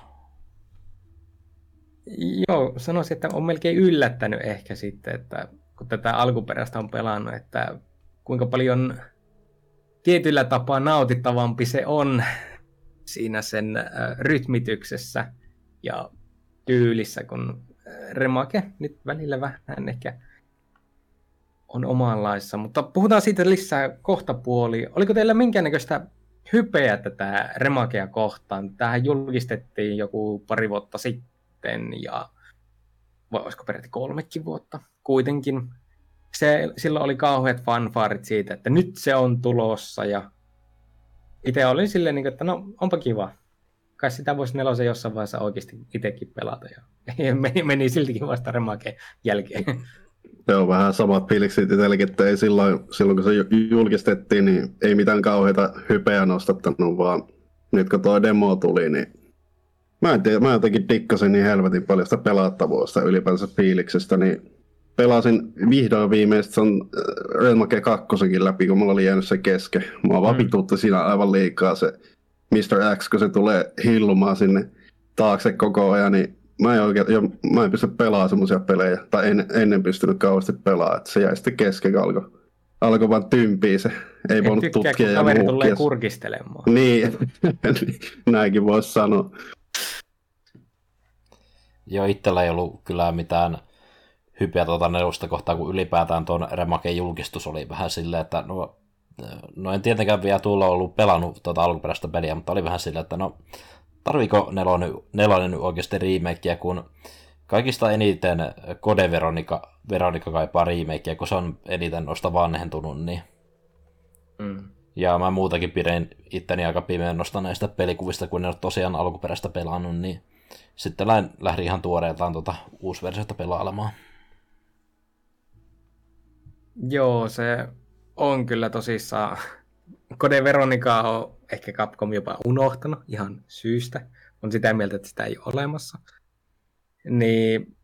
Joo, sanoisin, että on melkein yllättänyt ehkä sitten, että kun tätä alkuperäistä on pelannut, että kuinka paljon tietyllä tapaa nautittavampi se on siinä sen rytmityksessä ja tyylissä, kun Remake nyt välillä vähän ehkä on omanlaissa. Mutta puhutaan siitä lisää kohta puoli. Oliko teillä minkäännäköistä hypeä tätä Remakea kohtaan? Tähän julkistettiin joku pari vuotta sitten ja vai olisiko peräti kolmekin vuotta kuitenkin se, silloin oli kauheat fanfaarit siitä, että nyt se on tulossa ja itse olin silleen, niin että no onpa kiva. Kai sitä voisi nelosen jossain vaiheessa oikeasti itsekin pelata ja *laughs* meni, meni siltikin vasta remakeen jälkeen. *laughs* Se on vähän samat fiilikset itselläkin, että ei silloin, silloin kun se julkistettiin, niin ei mitään kauheita hypeä nostattanut, vaan nyt kun tuo demo tuli, niin mä en tiedä, mä jotenkin dikkasin niin helvetin paljon sitä pelattavuudesta ylipäänsä fiiliksestä, niin pelasin vihdoin viimeistä äh, Redmake 2 läpi, kun mulla oli jäänyt se kesken. Mua vaan mm. vitutti siinä aivan liikaa se Mr. X, kun se tulee hillumaan sinne taakse koko ajan, niin mä en, oikein, jo, mä en pysty pelaamaan semmoisia pelejä, tai en, ennen pystynyt kauheasti pelaamaan, että se jäi sitten kesken, alkoi alkoi vaan tympiä se. Ei en voinut tykkää, tutkia kun kaveri tulee kurkistelemaan. Niin, *laughs* näinkin voisi sanoa. Joo, itsellä ei ollut kyllä mitään hypeä tuota nelosta kohtaa, kun ylipäätään tuon Remaken julkistus oli vähän silleen, että no, no en tietenkään vielä tuolla ollut pelannut tuota alkuperäistä peliä, mutta oli vähän silleen, että no tarviko nelonen, nelonen oikeasti remakeä, kun kaikista eniten Code Veronica, Veronica kaipaa remakeä, kun se on eniten noista vanhentunut, niin Mm. ja mä muutakin pidän itteni aika pimeän nosta näistä pelikuvista, kun en ole tosiaan alkuperäistä pelannut, niin sitten lähdin ihan tuoreeltaan tuota uusversiota pelailemaan. Joo, se on kyllä tosissaan. Code Veronica on ehkä Capcom jopa unohtanut ihan syystä. On sitä mieltä, että sitä ei ole olemassa. Niin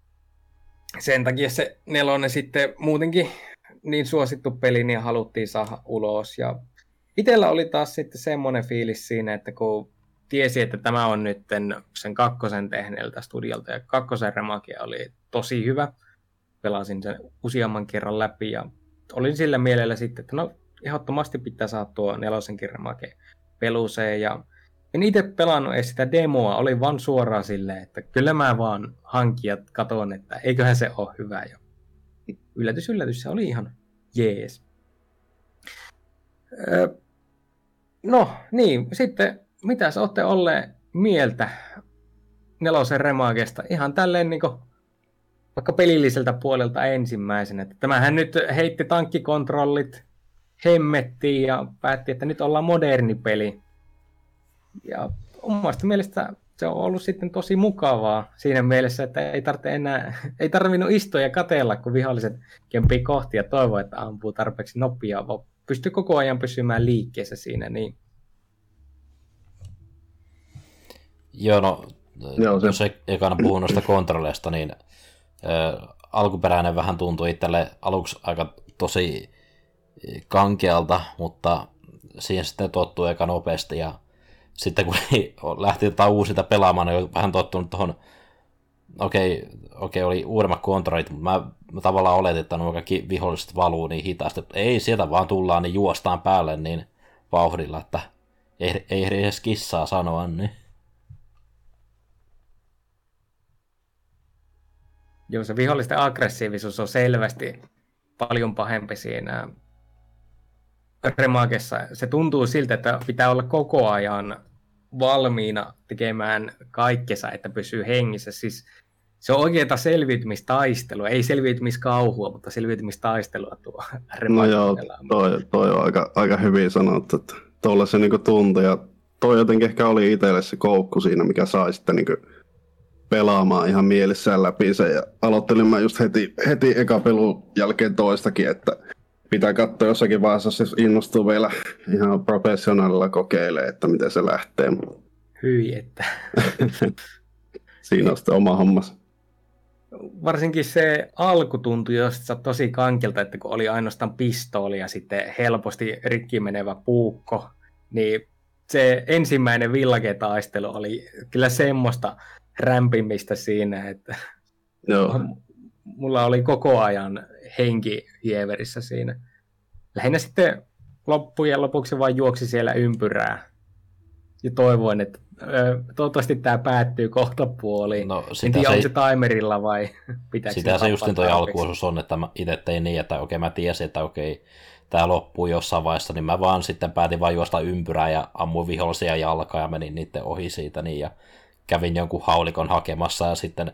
sen takia se nelonen sitten muutenkin niin suosittu peli, niin haluttiin saada ulos. Ja itellä oli taas sitten semmoinen fiilis siinä, että kun tiesi, että tämä on nyt sen kakkosen tehneeltä studiolta, ja kakkosen remakia oli tosi hyvä. Pelasin sen useamman kerran läpi, ja olin sillä mielellä sitten, että no ehdottomasti pitää saada tuo nelosenkin remake peluseen, ja en itse pelannut edes sitä demoa, oli vaan suoraan silleen, että kyllä mä vaan hankijat katon, että eiköhän se ole hyvä. Ja yllätys, yllätys, se oli ihan jees. No niin, sitten mitä sä olette olleet mieltä nelosen remakesta? Ihan tälleen niin vaikka pelilliseltä puolelta ensimmäisenä. Tämähän nyt heitti tankkikontrollit hemmettiin ja päätti, että nyt ollaan moderni peli. Ja omasta mielestä se on ollut sitten tosi mukavaa siinä mielessä, että ei tarvitse enää, *laughs* ei tarvinnut istua ja katella, kun viholliset kempii kohti ja toivoa, että ampuu tarpeeksi nopeaa, vaan pystyy koko ajan pysymään liikkeessä siinä, niin Joo, no Joo, se... jos ekana puhun noista kontrolleista, niin äh, alkuperäinen vähän tuntui itselle aluksi aika tosi kankealta, mutta siihen sitten tottuu aika nopeasti ja sitten kun lähti tätä uusita pelaamaan, niin oli vähän tottunut tuohon, okei, okay, okei, okay, oli uudemmat kontrollit, mutta mä, mä tavallaan oletin, että nuo kaikki viholliset valuu niin hitaasti, että ei sieltä vaan tullaan, niin juostaan päälle niin vauhdilla, että ei, ei edes kissaa sanoa, niin. Joo, se vihollisten aggressiivisuus on selvästi paljon pahempi siinä remakessa. Se tuntuu siltä, että pitää olla koko ajan valmiina tekemään kaikkensa, että pysyy hengissä. Siis se on oikeaa selviytymistaistelua, ei selviytymiskauhua, mutta selviytymistaistelua tuo No joo, toi, toi on aika, aika hyvin sanottu, että tuolla se niinku tuntui ja toi jotenkin ehkä oli itselle se koukku siinä, mikä sai sitten niinku pelaamaan ihan mielessään läpi se ja aloittelin mä just heti, heti eka pelun jälkeen toistakin, että pitää katsoa jossakin vaiheessa, jos innostuu vielä ihan professionaalilla kokeilemaan, että miten se lähtee. Hyi, että. *laughs* Siinä on sitten oma hommas. Varsinkin se alku tuntui josta tosi kankilta, että kun oli ainoastaan pistooli ja sitten helposti rikki menevä puukko, niin se ensimmäinen village-taistelu oli kyllä semmoista rämpimistä siinä, että Joo. mulla oli koko ajan henki hieverissä siinä. Lähinnä sitten loppujen lopuksi vain juoksi siellä ympyrää. Ja toivoin, että ö, toivottavasti tämä päättyy kohta puoliin. No, sitä en tiedä, se... onko se timerilla vai *laughs* pitääkö Sitä se justin toi alkuosuus on, että mä itse tein niin, että okei mä tiesin, että okei tämä loppuu jossain vaiheessa, niin mä vaan sitten päätin vain juosta ympyrää ja ammuin vihollisia jalkaa ja menin niiden ohi siitä niin, ja kävin jonkun haulikon hakemassa ja sitten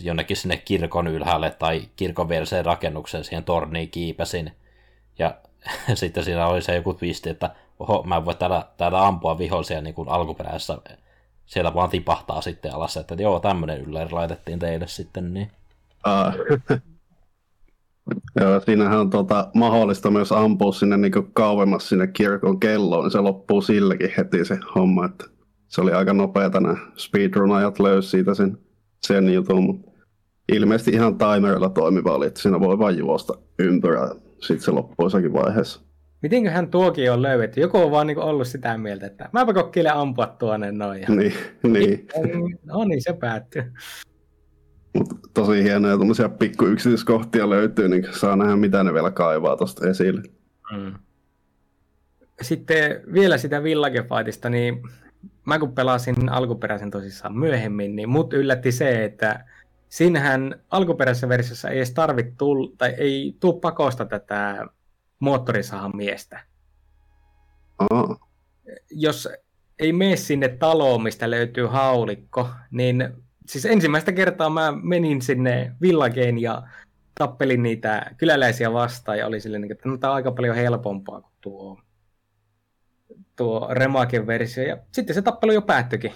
jonnekin sinne kirkon ylhäälle tai kirkon viereseen rakennukseen siihen torniin kiipesin. Ja *laughs* sitten siinä oli se joku twisti, että oho, mä en voi täällä, täällä ampua vihollisia niin kuin alkuperäisessä. Siellä vaan tipahtaa sitten alas, että joo, tämmöinen ylläri laitettiin teille sitten. Niin. Ah. *laughs* Joo, siinähän on tuota, mahdollista myös ampua sinne niin kauemmas sinne kirkon kelloon, niin se loppuu silläkin heti se homma. Että se oli aika nopeata nämä speedrun-ajat löysi siitä sen sen jutun, ilmeisesti ihan timerilla toimiva oli, että siinä voi vain juosta ympyrää, sitten se loppuu jossakin vaiheessa. Mitenköhän tuokin on löydetty? Joku on vaan niin ollut sitä mieltä, että mäpä kokkeilen ampua tuonne noin. Ja... Niin, niin. No niin, se päättyy. Mut tosi hienoja tuommoisia pikku yksityiskohtia löytyy, niin saa nähdä mitä ne vielä kaivaa tuosta esille. Mm. Sitten vielä sitä Village Fightista, niin mä kun pelasin alkuperäisen tosissaan myöhemmin, niin mut yllätti se, että siinähän alkuperäisessä versiossa ei edes tarvittu, tai ei tuu pakosta tätä moottorisahan miestä. Aa, Jos ei mene sinne taloon, mistä löytyy haulikko, niin siis ensimmäistä kertaa mä menin sinne villageen ja tappelin niitä kyläläisiä vastaan ja oli silleen, että no, tämä on aika paljon helpompaa kuin tuo, tuo Remaken versio. Ja sitten se tappelu jo päättyikin.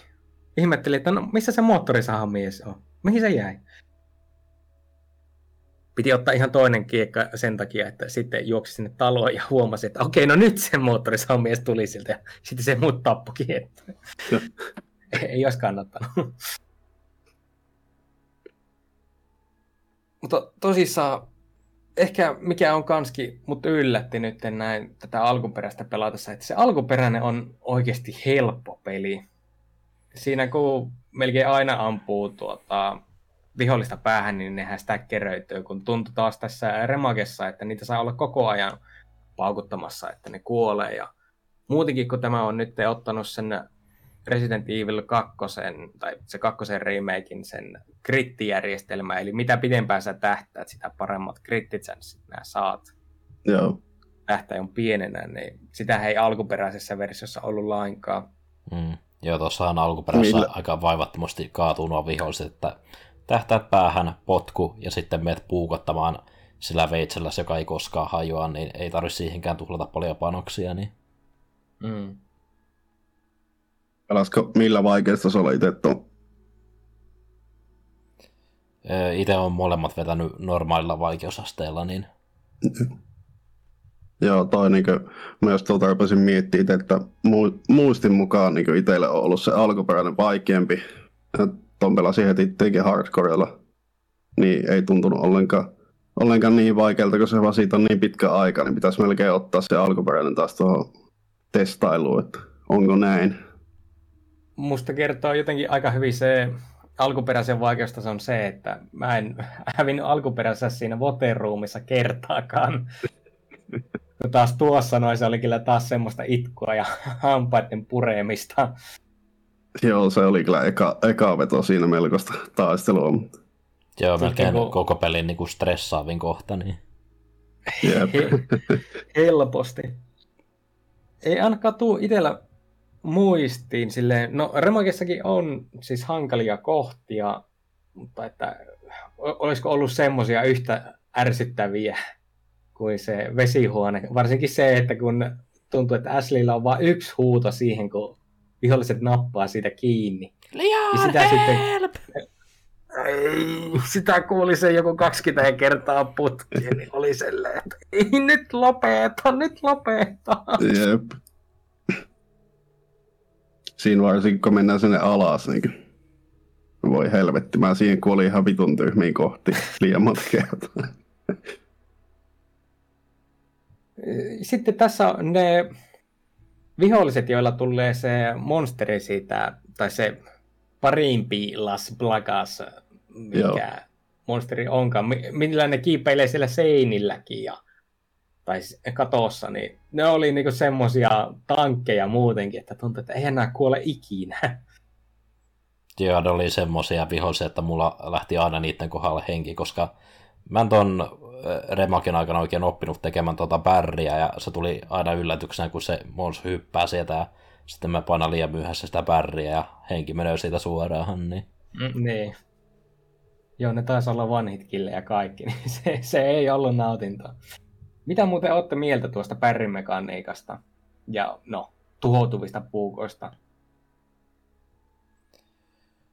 Ihmettelin, että no missä se moottorisahan mies on? Mihin se jäi? Piti ottaa ihan toinen kiekka sen takia, että sitten juoksi sinne taloon ja huomasi, että okei, no nyt se moottorisahan mies tuli siltä. Ja sitten se muut tappokin, että *laughs* ei olisi kannattanut. Mutta tosissaan, ehkä mikä on kanski mut yllätti nyt näin tätä alkuperäistä pelatessa, että se alkuperäinen on oikeasti helppo peli. Siinä kun melkein aina ampuu tuota, vihollista päähän, niin nehän sitä keröytyy, kun tuntui taas tässä Remakessa, että niitä saa olla koko ajan paukuttamassa, että ne kuolee. Ja muutenkin, kun tämä on nyt ottanut sen Resident Evil 2, tai se kakkosen remakein sen krittijärjestelmä, eli mitä pidempään sä tähtäät, sitä paremmat krittit sä nää saat. joo. Tähtäin on pienenä, niin sitä ei alkuperäisessä versiossa ollut lainkaan. Mm. Joo, tuossahan alkuperäisessä Millä- aika vaivattomasti kaatuu nuo viholliset, että tähtäät päähän, potku ja sitten meet puukottamaan sillä veitsellä, joka ei koskaan hajoa, niin ei tarvitse siihenkään tuhlata paljon panoksia. Niin... Mm. Pelasko millä oli itse tuon? Itse on molemmat vetänyt normaalilla vaikeusasteella, niin *laughs* Joo, toi niinkö, mä just tuolta rupesin miettimään että mu- muistin mukaan niinkö itselle on ollut se alkuperäinen vaikeampi. Ton pelasin heti itsekin hardcorella. Niin ei tuntunut ollenkaan, ollenkaan niin vaikealta, kun se vaan siitä on niin pitkä aika, niin pitäisi melkein ottaa se alkuperäinen taas tuohon testailuun, että onko näin. Musta kertoo jotenkin aika hyvin se alkuperäisen vaikeustaso on se, että mä en *laughs* hävinnyt alkuperäisessä siinä Waterroomissa kertaakaan. Ja *laughs* taas tuossa noin se oli kyllä taas semmoista itkua ja *laughs* hampaiden puremista. Joo, se oli kyllä eka, eka veto siinä melkoista taistelua, mutta joo, melkein kun- koko pelin niin kuin stressaavin kohta. Niin... jep. Helposti. Ei ainakaan tuu itsellä muistiin silleen, no Remakessakin on siis hankalia kohtia, mutta että olisiko ollut semmoisia yhtä ärsyttäviä kuin se vesihuone. Varsinkin se, että kun tuntuu, että Ashleylla on vain yksi huuto siihen, kun viholliset nappaa siitä kiinni. Liian Ja sitä sitten- help! Ei, sitä kuuli se joku 20 kertaa putkeen, niin oli silleen, että ei nyt lopeta, nyt lopeta. Jep. Siinä varsinkin, kun mennään sinne alas, niin kuin, voi helvetti, mä siihen kuolin ihan vitun tyhmiin kohti liian monta kertaa. Sitten tässä on ne viholliset, joilla tulee se monsteri siitä, tai se parimpi Las Plagas, mikä Joo. monsteri onkaan, mi- millä ne kiipeilee siellä seinilläkin ja tai katossa, niin ne oli niinku semmosia tankkeja muutenkin, että tuntuu, että ei enää kuole ikinä. Joo, ne oli semmosia vihollisia, että mulla lähti aina niiden kohdalla henki, koska mä en ton Remakin aikana oikein oppinut tekemään tuota bärriä, ja se tuli aina yllätyksenä, kun se mons hyppää sieltä, ja sitten mä painan liian myöhässä sitä bärriä, ja henki menee siitä suoraan, niin Mm, niin. Joo, ne taisi olla one hit ja kaikki, *laughs* niin se, se ei ollut nautintoa. Mitä muuten olette mieltä tuosta pärrimekaniikasta ja no, tuhoutuvista puukoista?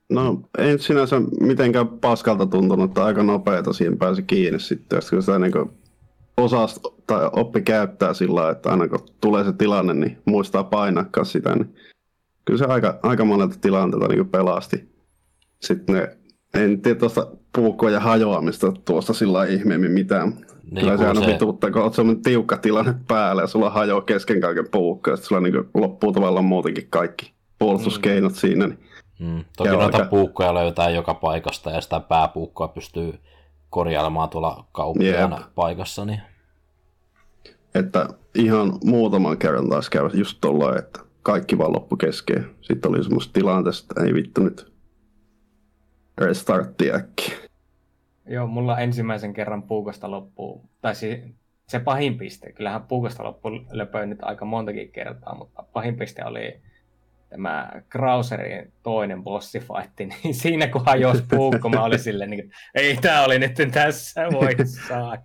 No, ei sinänsä mitenkään paskalta tuntunut, että aika nopeeta siihen pääsi kiinni sitten, kun sitä niin osaa tai oppi käyttää sillä että aina kun tulee se tilanne, niin muistaa painaa sitä, niin kyllä se aika, aika monelta tilanteelta niin pelasti. Sitten ne, en tiedä tuosta puukkojen hajoamista tuosta sillä ihmeemmin mitään. Niin, Kyllä se kun aina se- vituttaa, kun oot semmoinen tiukka tilanne päällä ja sulla hajoaa kesken kaiken puukko, ja sulla niin loppuu tavallaan muutenkin kaikki puolustuskeinot mm. siinä. Niin Mm. Toki noita aika- puukkoja löytää joka paikasta ja sitä pääpuukkoa pystyy korjailemaan tuolla kauppiaan Jep. paikassa. Niin... Että ihan muutaman kerran taas käy just tuolla, että kaikki vaan loppu kesken. Sitten oli semmoista tilanteesta, että ei vittu nyt restartti äkkiä. Joo, mulla ensimmäisen kerran puukosta loppuu, tai siis se pahin piste, kyllähän puukosta loppu löpöi nyt aika montakin kertaa, mutta pahin piste oli tämä Krauserin toinen bossifight, *laughs* niin siinä kun hajosi puukko, mä olin silleen, niin, ei tää oli nyt tässä, voi saa.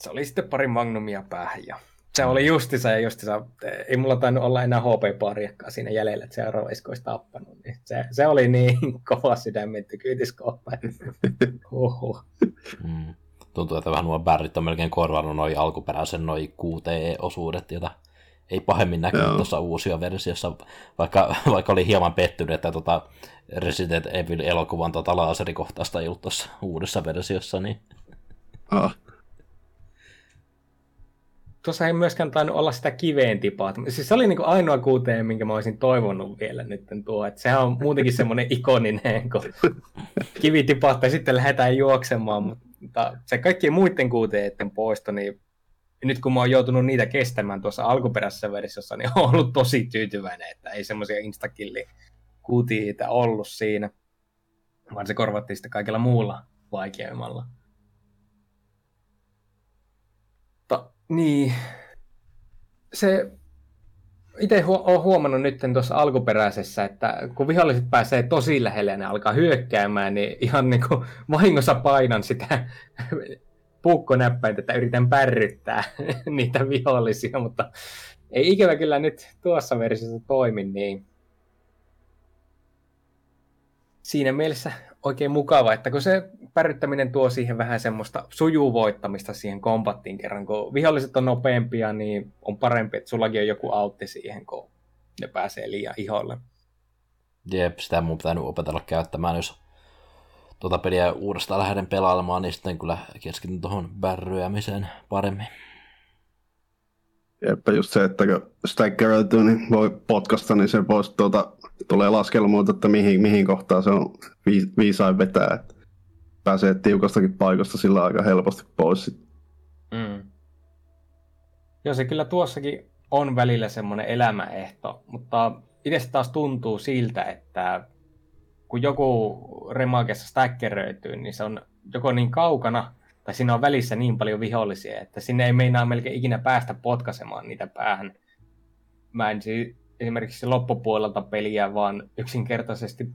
Se oli sitten pari magnumia päähän ja se oli justissa ja justissa, ei mulla tainnut olla enää HP-pariakkaa siinä jäljellä, että seuraava olisi tappanut. Niin se, se, oli niin *laughs* kova sydämen tykyytiskohta. *laughs* Oho. Mm. Tuntuu, että vähän nuo bärrit on melkein korvannut noin alkuperäisen noin QTE-osuudet, joita ei pahemmin näkynyt tuossa uusia versiossa, vaikka, *laughs* vaikka oli hieman pettynyt, että tota Resident Evil-elokuvan tota laaserikohtaista ei ollut tuossa uudessa versiossa. Niin... Ah tuossa ei myöskään tainnut olla sitä kiveen tipaa. Siis se oli niin ainoa kuuteen, minkä mä olisin toivonut vielä nyt tuo. Että sehän on muutenkin semmoinen *laughs* ikoninen, kun kivi tipahtaa ja sitten lähdetään juoksemaan. Mutta se kaikkien muiden kuuteiden poisto, niin nyt kun mä oon joutunut niitä kestämään tuossa alkuperäisessä versiossa, niin on ollut tosi tyytyväinen, että ei semmoisia instakilli kuutiita ollut siinä, vaan se korvattiin sitten kaikilla muulla vaikeammalla. Niin. Se itse hu- olen huomannut nyt tuossa alkuperäisessä, että kun viholliset pääsee tosi lähelle ja ne alkaa hyökkäämään, niin ihan niin kuin vahingossa painan sitä *laughs* puukkonäppäintä, että yritän pärryttää *laughs* niitä vihollisia, mutta ei ikävä kyllä nyt tuossa versiossa toimi niin. Siinä mielessä oikein mukava, että kun se pärryttäminen tuo siihen vähän semmoista sujuvoittamista siihen kombattiin kerran, kun viholliset on nopeampia, niin on parempi, että sullakin on joku autti siihen, kun ne pääsee liian iholle. Jep, sitä mun pitänyt opetella käyttämään, jos tuota peliä uudestaan lähden pelailemaan, niin sitten kyllä keskityn tuohon bärryämiseen paremmin. Jep, just se, että kun sitä keräytyy, niin voi potkasta, niin se voisi tuota, tulee laskelmoita, että mihin, mihin kohtaan se on viisain vetää. Että pääsee tiukastakin paikasta sillä aika helposti pois. Mm. Joo, se kyllä tuossakin on välillä semmoinen elämäehto, mutta itse taas tuntuu siltä, että kun joku remakessa stäkkeröityy, niin se on joko niin kaukana, tai siinä on välissä niin paljon vihollisia, että sinne ei meinaa melkein ikinä päästä potkaisemaan niitä päähän. Mä en esimerkiksi loppupuolelta peliä vaan yksinkertaisesti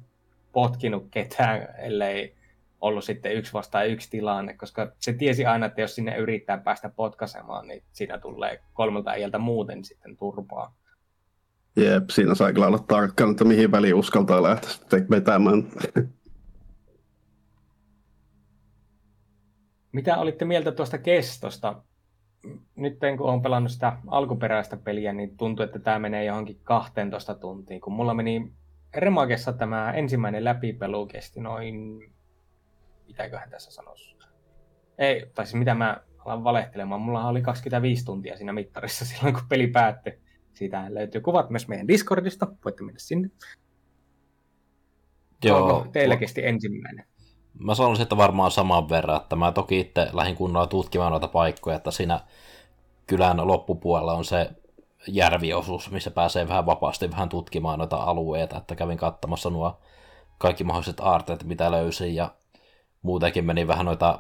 potkinut ketään, ellei ollut sitten yksi vastaan yksi tilanne, koska se tiesi aina, että jos sinne yrittää päästä potkaisemaan, niin siinä tulee kolmelta äijältä muuten sitten turpaa. Jep, siinä sai kyllä olla tarkkaan, että mihin väliin uskaltaa lähteä sitten vetämään. Mitä olitte mieltä tuosta kestosta? Nyt kun olen pelannut sitä alkuperäistä peliä, niin tuntuu, että tämä menee johonkin 12 tuntiin. Kun mulla meni Remakessa tämä ensimmäinen läpipelu kesti noin mitäköhän tässä sanoisi. Ei, tai siis mitä mä alan valehtelemaan, mulla oli 25 tuntia siinä mittarissa *laughs* silloin, kun peli päättyi. Siitä löytyy kuvat myös meidän Discordista, voitte mennä sinne. Joo. Onko teillä kesti ensimmäinen? Mä sanoisin, että varmaan saman verran, että mä toki itse lähdin kunnolla tutkimaan noita paikkoja, että siinä kylän loppupuolella on se järviosuus, missä pääsee vähän vapaasti vähän tutkimaan noita alueita, että kävin katsomassa nuo kaikki mahdolliset aarteet, mitä löysin, ja muutenkin meni vähän noita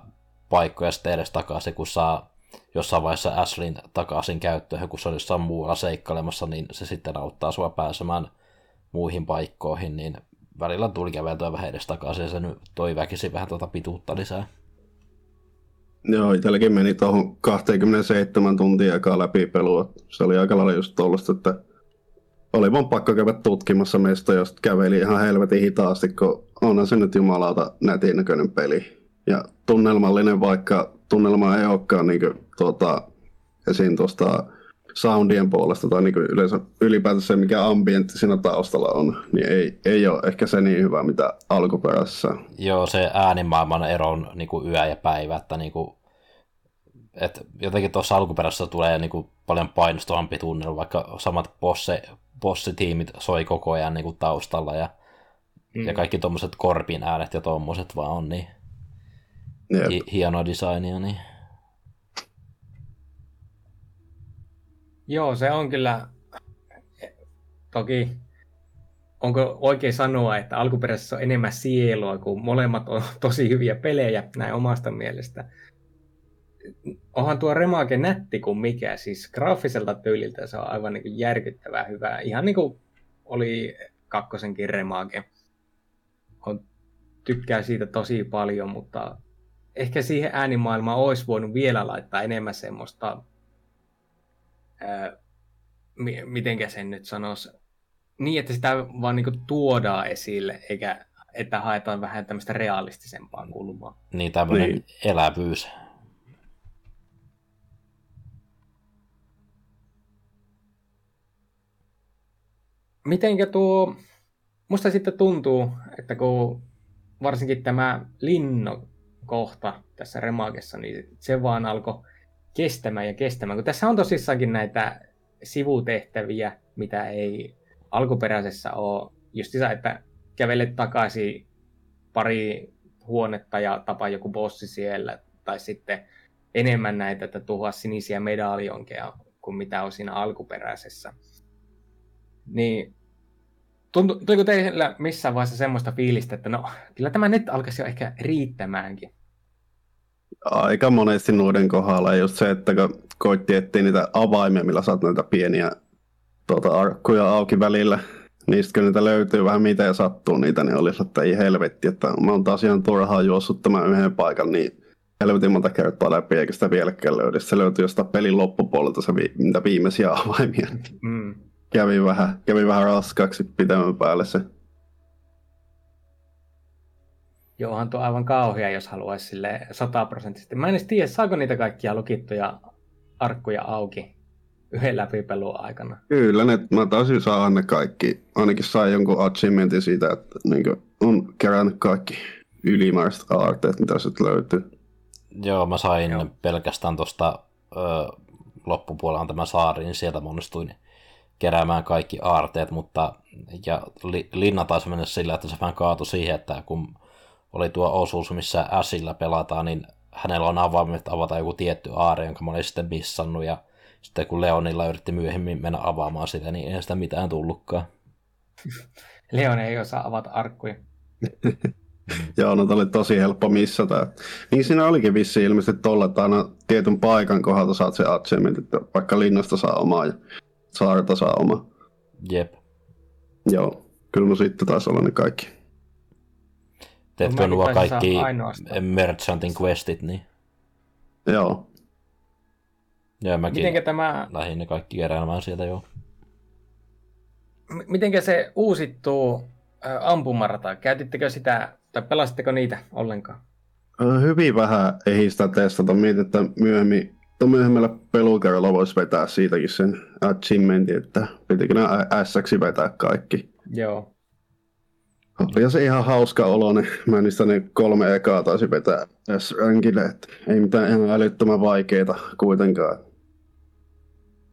paikkoja sitten edes takaisin, kun saa jossain vaiheessa Ashlin takaisin käyttöön, kun se on jossain muualla seikkailemassa, niin se sitten auttaa sua pääsemään muihin paikkoihin, niin välillä tuli käveltyä vähän edes takaisin, ja se nyt toi väkisin vähän tuota pituutta lisää. Joo, itselläkin meni tuohon 27 tuntia aikaa läpi pelua. Se oli aika lailla just tuollaista, että oli vaan pakko käydä tutkimassa meistä, jos käveli ihan helvetin hitaasti, kun onhan se nyt jumalauta nätin näköinen peli. Ja tunnelmallinen, vaikka tunnelma ei olekaan niin kuin, tuota, esiin tuosta soundien puolesta tai niin yleensä ylipäätänsä se, mikä ambientti siinä taustalla on, niin ei, ei ole ehkä se niin hyvä, mitä alkuperäisessä. Joo, se äänimaailman ero on niin kuin yö ja päivä, että niin kuin, että jotenkin tuossa alkuperäisessä tulee niin kuin paljon painostavampi tunnelma, vaikka samat bosse, bossitiimit soi koko ajan niin kuin taustalla ja, mm. ja kaikki tuommoiset korpin äänet ja tuommoiset vaan on niin hi- hienoa designia. Niin. Joo, se on kyllä, toki onko oikein sanoa, että alkuperäisessä on enemmän sielua, kun molemmat on *laughs* tosi hyviä pelejä näin omasta mielestä. Onhan tuo Remake nätti kuin mikä, siis graafiselta tyyliltä se on aivan niin järkyttävää hyvää. Ihan niin kuin oli kakkosenkin Remake. On, tykkää siitä tosi paljon, mutta ehkä siihen äänimaailmaan olisi voinut vielä laittaa enemmän semmoista, ää, mitenkä sen nyt sanoisi, niin, että sitä vaan niin tuodaan esille, eikä että haetaan vähän tämmöistä realistisempaa kulmaa. Niin, tämmöinen niin. elävyys. Mitenkä tuo, musta sitten tuntuu, että kun varsinkin tämä linno kohta tässä remakessa, niin se vaan alkoi kestämään ja kestämään. Kun tässä on tosissaankin näitä sivutehtäviä, mitä ei alkuperäisessä ole. Just sitä, että kävelet takaisin pari huonetta ja tapaa joku bossi siellä, tai sitten enemmän näitä, että tuhoa sinisiä medaljonkeja kuin mitä on siinä alkuperäisessä. Niin tuntuiko teillä missään vaiheessa semmoista fiilistä, että no kyllä tämä nyt alkaisi jo ehkä riittämäänkin? Aika monesti noiden kohdalla just se, että kun koitti etsiä niitä avaimia, millä saat näitä pieniä tuota, arkkuja auki välillä, niistä kun niitä löytyy vähän mitä ja sattuu niitä, niin olisi, että ei helvetti, että mä oon taas ihan turhaan juossut tämän yhden paikan, niin helvetin monta kertaa läpi, eikä sitä vieläkään löydy. Se löytyy jostain pelin loppupuolelta se vi- mitä viimeisiä avaimia. Mm. Kävi, vähän, kävi vähän raskaaksi pitemmän päälle se. Joo, tuo aivan kauhea, jos haluaisi sille sataprosenttisesti. Mä en edes tiedä, saako niitä kaikkia lukittuja arkkuja auki yhden läpipelun aikana. Kyllä, ne, mä taisin saada ne kaikki. Ainakin sai jonkun achievementin siitä, että niin on kerännyt kaikki ylimääräiset aarteet, mitä sitten löytyy. Joo, mä sain Joo. pelkästään tuosta loppupuolella tämä saari, niin sieltä mä onnistuin keräämään kaikki aarteet, mutta ja li, Linna taisi mennä sillä, että se vähän kaatui siihen, että kun oli tuo osuus, missä Äsillä pelataan, niin hänellä on avaimet avata joku tietty aare, jonka mä olin sitten missannut, ja sitten kun Leonilla yritti myöhemmin mennä avaamaan sitä, niin ei sitä mitään tullutkaan. *laughs* Leon ei osaa avata arkkuja. *laughs* Joo, no oli tosi helppo missata. Niin siinä olikin vissi ilmeisesti tolla, että aina tietyn paikan kohdalta saat se achievement, että vaikka linnasta saa omaa ja saarta saa oma. Jep. Joo, kyllä no sitten taas olla ne kaikki. Teetkö no, nuo kaikki Merchantin questit, niin? Joo. Joo, mäkin Mitenkä tämä... lähinnä kaikki keräämään sieltä jo. Mitenkä se uusittuu ampumarata? Käytittekö sitä, tai pelasitteko niitä ollenkaan? Hyvin vähän ei sitä testata. Mietin, että myöhemmin, myöhemmällä pelukerralla voisi vetää siitäkin sen achievementin, että pitikö ne S vetää kaikki. Joo. Oli se ihan hauska olo, niin mä niistä ne kolme ekaa taisi vetää S-rankille, ei mitään ihan älyttömän vaikeita kuitenkaan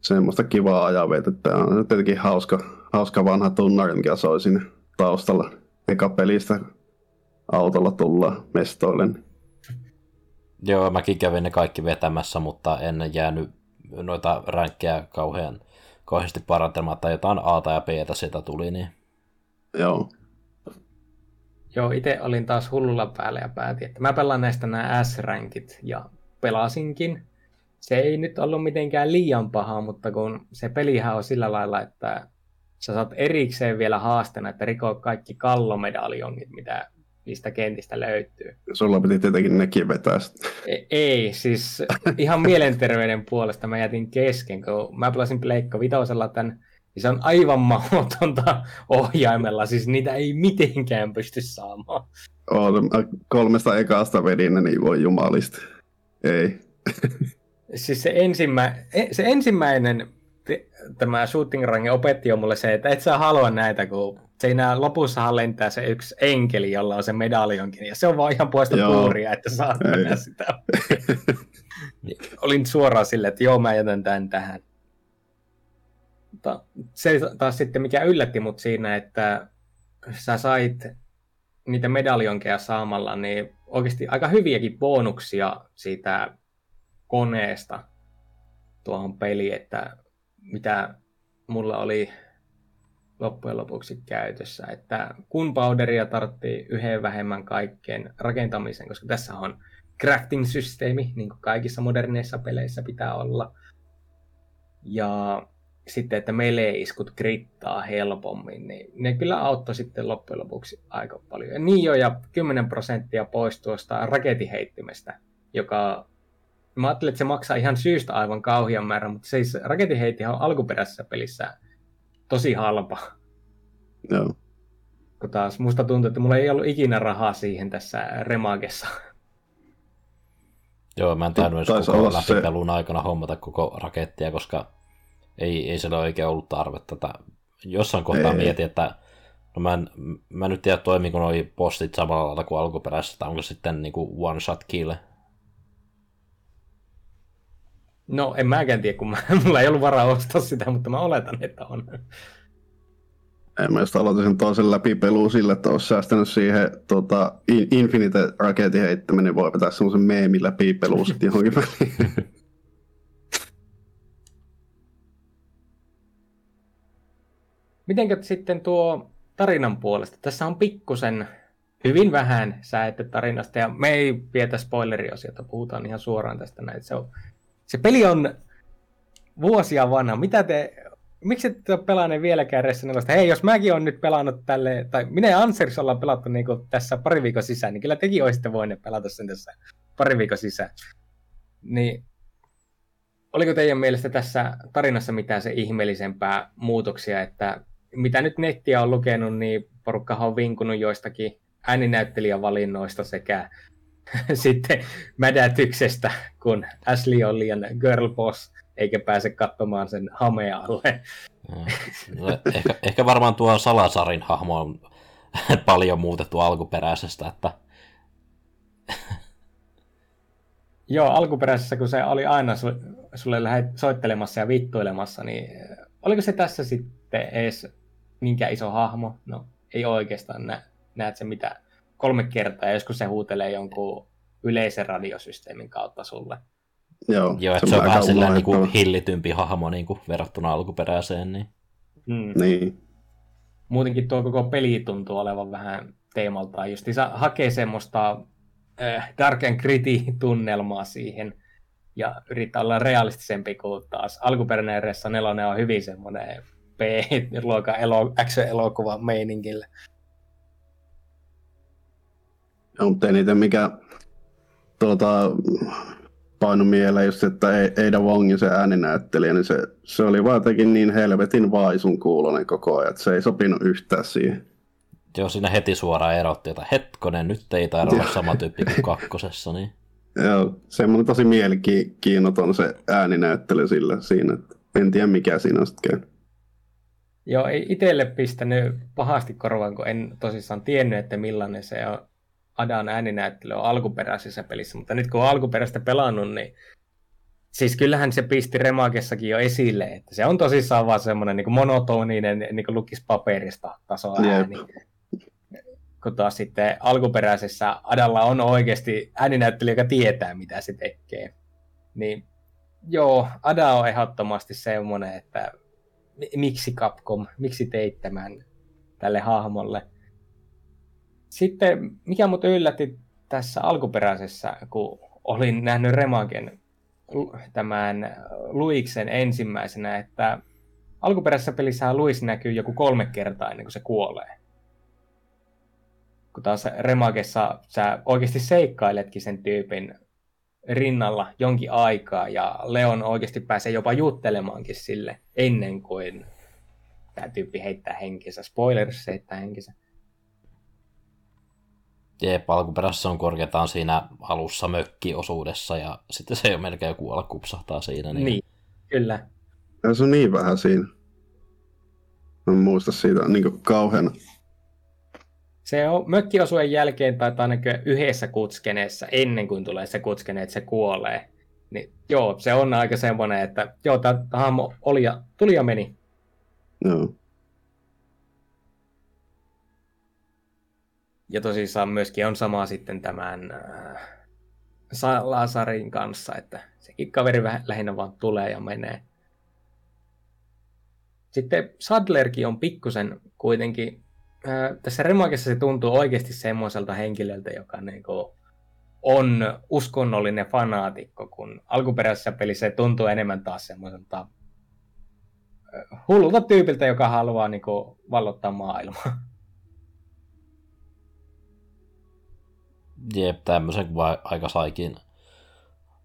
semmoista kivaa ajanvetettä. On tietenkin hauska, hauska vanha tunnari, mikä soi sinne taustalla. Eka pelistä autolla tulla mestoille. Joo, mäkin kävin ne kaikki vetämässä, mutta en jäänyt noita ränkkejä kauhean kauheasti parantelematta. Jotain A ja B sieltä tuli, niin... Joo. Joo, itse olin taas hullulla päällä ja päätin, että mä pelaan näistä nämä S-rankit ja pelasinkin se ei nyt ollut mitenkään liian paha, mutta kun se pelihän on sillä lailla, että sä saat erikseen vielä haasteena, että rikoo kaikki kallomedaljongit, mitä niistä kentistä löytyy. Sulla piti tietenkin nekin vetää Ei, ei, siis ihan *laughs* mielenterveyden puolesta mä jätin kesken, kun mä pelasin Pleikka vitosella tämän, niin se on aivan mahdotonta *laughs* ohjaimella, siis niitä ei mitenkään pysty saamaan. Oh, kolmesta ekasta vedin, niin voi jumalista. Ei. siis se, ensimmä, e, se ensimmäinen tämä shooting range opetti jo mulle se, että et sä halua näitä, kun siinä lopussahan lentää se yksi enkeli, jolla on se medaljonkin, ja se on vaan ihan puolesta puuria, että saa mennä sitä. Olin suoraan silleen, että joo, mä jätän tämän tähän. Mutta se taas sitten, mikä yllätti mut siinä, että sä sait niitä medaljonkeja saamalla, niin oikeasti aika hyviäkin bonuksia siitä koneesta tuohon peliin, että mitä mulla oli loppujen lopuksi käytössä, että kun powderia tarvittiin yhden vähemmän kaikkeen rakentamisen, koska tässä on crafting-systeemi, niin kuin kaikissa moderneissa peleissä pitää olla. Ja sitten, että melee-iskut krittaa helpommin, niin ne kyllä auttoi sitten loppujen lopuksi aika paljon. Ja niin jo, ja 10 prosenttia pois tuosta raketiheittimestä, joka mä ajattelin, että se maksaa ihan syystä aivan kauhian määrän, mutta siis raketiheittihan on alkuperäisessä pelissä tosi halpa. Joo. Kun taas musta tuntuu, että mulla ei ollut ikinä rahaa siihen tässä remagessa. Joo, mä en tainnut edes koko läpipelun se... aikana hommata koko rakettia, koska ei, ei sillä oikein ollut tarvetta. Tätä. Jossain kohtaa ei. mietin, että no mä, en, mä en nyt tiedä toimiko noi postit samalla lailla kuin alkuperäisessä, tai onko sitten niinku one shot kill. No en mäkään tiedä, kun mä, *laughs* mulla ei ollut varaa ostaa sitä, mutta mä oletan, että on. En mä just aloitin sen toisen läpipeluun sillä, että olisi säästänyt siihen tota, Infinite-raketin heittäminen, niin voi vetää semmoisen meemin läpipeluun sitten johonkin *laughs* väliin. Mitenkä sitten tuo tarinan puolesta? Tässä on pikkusen hyvin vähän säätte tarinasta, ja me ei vietä spoileriosiota, puhutaan ihan suoraan tästä näin. Se, on, se peli on vuosia vanha. Mitä te, miksi ette ole pelannut vieläkään Resident Hei, jos mäkin olen nyt pelannut tälle, tai minä ja Ansers ollaan pelattu niin tässä pari viikon sisään, niin kyllä tekin olisitte voineet pelata sen tässä pari viikon sisään. Niin oliko teidän mielestä tässä tarinassa mitään se ihmeellisempää muutoksia, että mitä nyt nettiä on lukenut, niin porukka on vinkunut joistakin ääninäyttelijävalinnoista sekä *laughs* sitten mädätyksestä, kun Ashley on liian girl boss, eikä pääse katsomaan sen hamea alle. No, ehkä, ehkä varmaan tuo Salasarin hahmo on *laughs* paljon muutettu alkuperäisestä, että Joo, alkuperäisessä, kun se oli aina sulle lähdet soittelemassa ja vittuilemassa, niin oliko se tässä sitten edes minkä iso hahmo? No, ei oikeastaan nä, näet se mitä kolme kertaa, ja joskus se huutelee jonkun yleisen radiosysteemin kautta sulle. Joo, Joo että se, se on vähän sillä niin kuin hillitympi hahmo niin kuin verrattuna alkuperäiseen. Niin. Mm. niin. Muutenkin tuo koko peli tuntuu olevan vähän teemaltaan. Just se hakee semmoista äh, dark and gritty tunnelmaa siihen ja yrittää olla realistisempi kuin taas alkuperäinen Ressa 4 on hyvin semmoinen B-luokan elo, action-elokuva meiningillä. Joo, mutta niitä mikä tuota, painu mieleen just, että Eida Wongin se ääninäyttelijä, niin se, se oli vaan jotenkin niin helvetin vaisun kuulonen koko ajan, että se ei sopinut yhtään siihen. Joo, siinä heti suoraan erotti, että hetkonen, nyt ei taida olla sama tyyppi kuin *laughs* kakkosessa. Niin. Joo, semmoinen tosi mielenkiinnoton se ääninäyttely sillä siinä, että en tiedä mikä siinä on sitten Joo, ei itselle pistänyt pahasti korvaan, kun en tosissaan tiennyt, että millainen se on Adan ääninäyttely on alkuperäisessä pelissä, mutta nyt kun on alkuperäistä pelannut, niin siis kyllähän se pisti Remakessakin jo esille, että se on tosissaan vaan semmoinen niin monotoninen, niin kuin lukisi paperista taso ääni. Yep. Kun taas sitten alkuperäisessä Adalla on oikeasti ääninäyttely, joka tietää, mitä se tekee. Niin joo, Ada on ehdottomasti semmoinen, että miksi Capcom, miksi teit tämän tälle hahmolle. Sitten, mikä mut yllätti tässä alkuperäisessä, kun olin nähnyt Remagen tämän Luiksen ensimmäisenä, että alkuperäisessä pelissä Luis näkyy joku kolme kertaa ennen kuin se kuolee. Kun taas Remagessa sä oikeasti seikkailetkin sen tyypin rinnalla jonkin aikaa ja Leon oikeasti pääsee jopa juttelemaankin sille ennen kuin tämä tyyppi heittää henkensä. Spoilers, se heittää henkensä. Jep, alkuperäisessä on korkeintaan siinä alussa mökkiosuudessa ja sitten se jo melkein kuolla kupsahtaa siinä. Niin, niin kyllä. Ja se on niin vähän siinä. Mä en muista siitä niin kauheana. Se on mökkiosuuden jälkeen tai näkyä yhdessä kutskeneessa ennen kuin tulee se kutskene, että se kuolee. Niin joo, se on aika semmoinen, että joo, tämä hahmo oli ja, tuli ja meni. Joo. Ja tosissaan myöskin on sama sitten tämän äh, Lasarin kanssa, että sekin kaveri vähän lähinnä vaan tulee ja menee. Sitten Sadlerkin on pikkusen kuitenkin, tässä Remakessa se tuntuu oikeasti semmoiselta henkilöltä, joka niinku on uskonnollinen fanaatikko, kun alkuperäisessä pelissä se tuntuu enemmän taas semmoiselta hullulta tyypiltä, joka haluaa niinku vallottaa maailmaa. Jep, tämmöisen kuva aika saikin,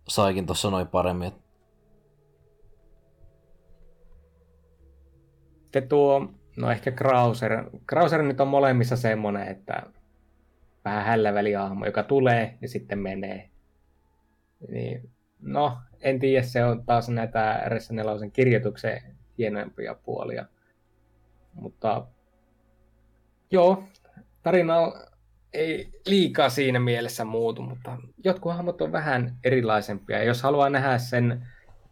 saikin tuossa noin paremmin. Sitten tuo, no ehkä Krauser. Krauser nyt on molemmissa semmoinen, että vähän hälläväliahmo, joka tulee ja sitten menee. Niin, no, en tiedä, se on taas näitä RS4 kirjoituksen hienoimpia puolia. Mutta joo, tarina ei liikaa siinä mielessä muutu, mutta jotkut hahmot on vähän erilaisempia. Ja jos haluaa nähdä sen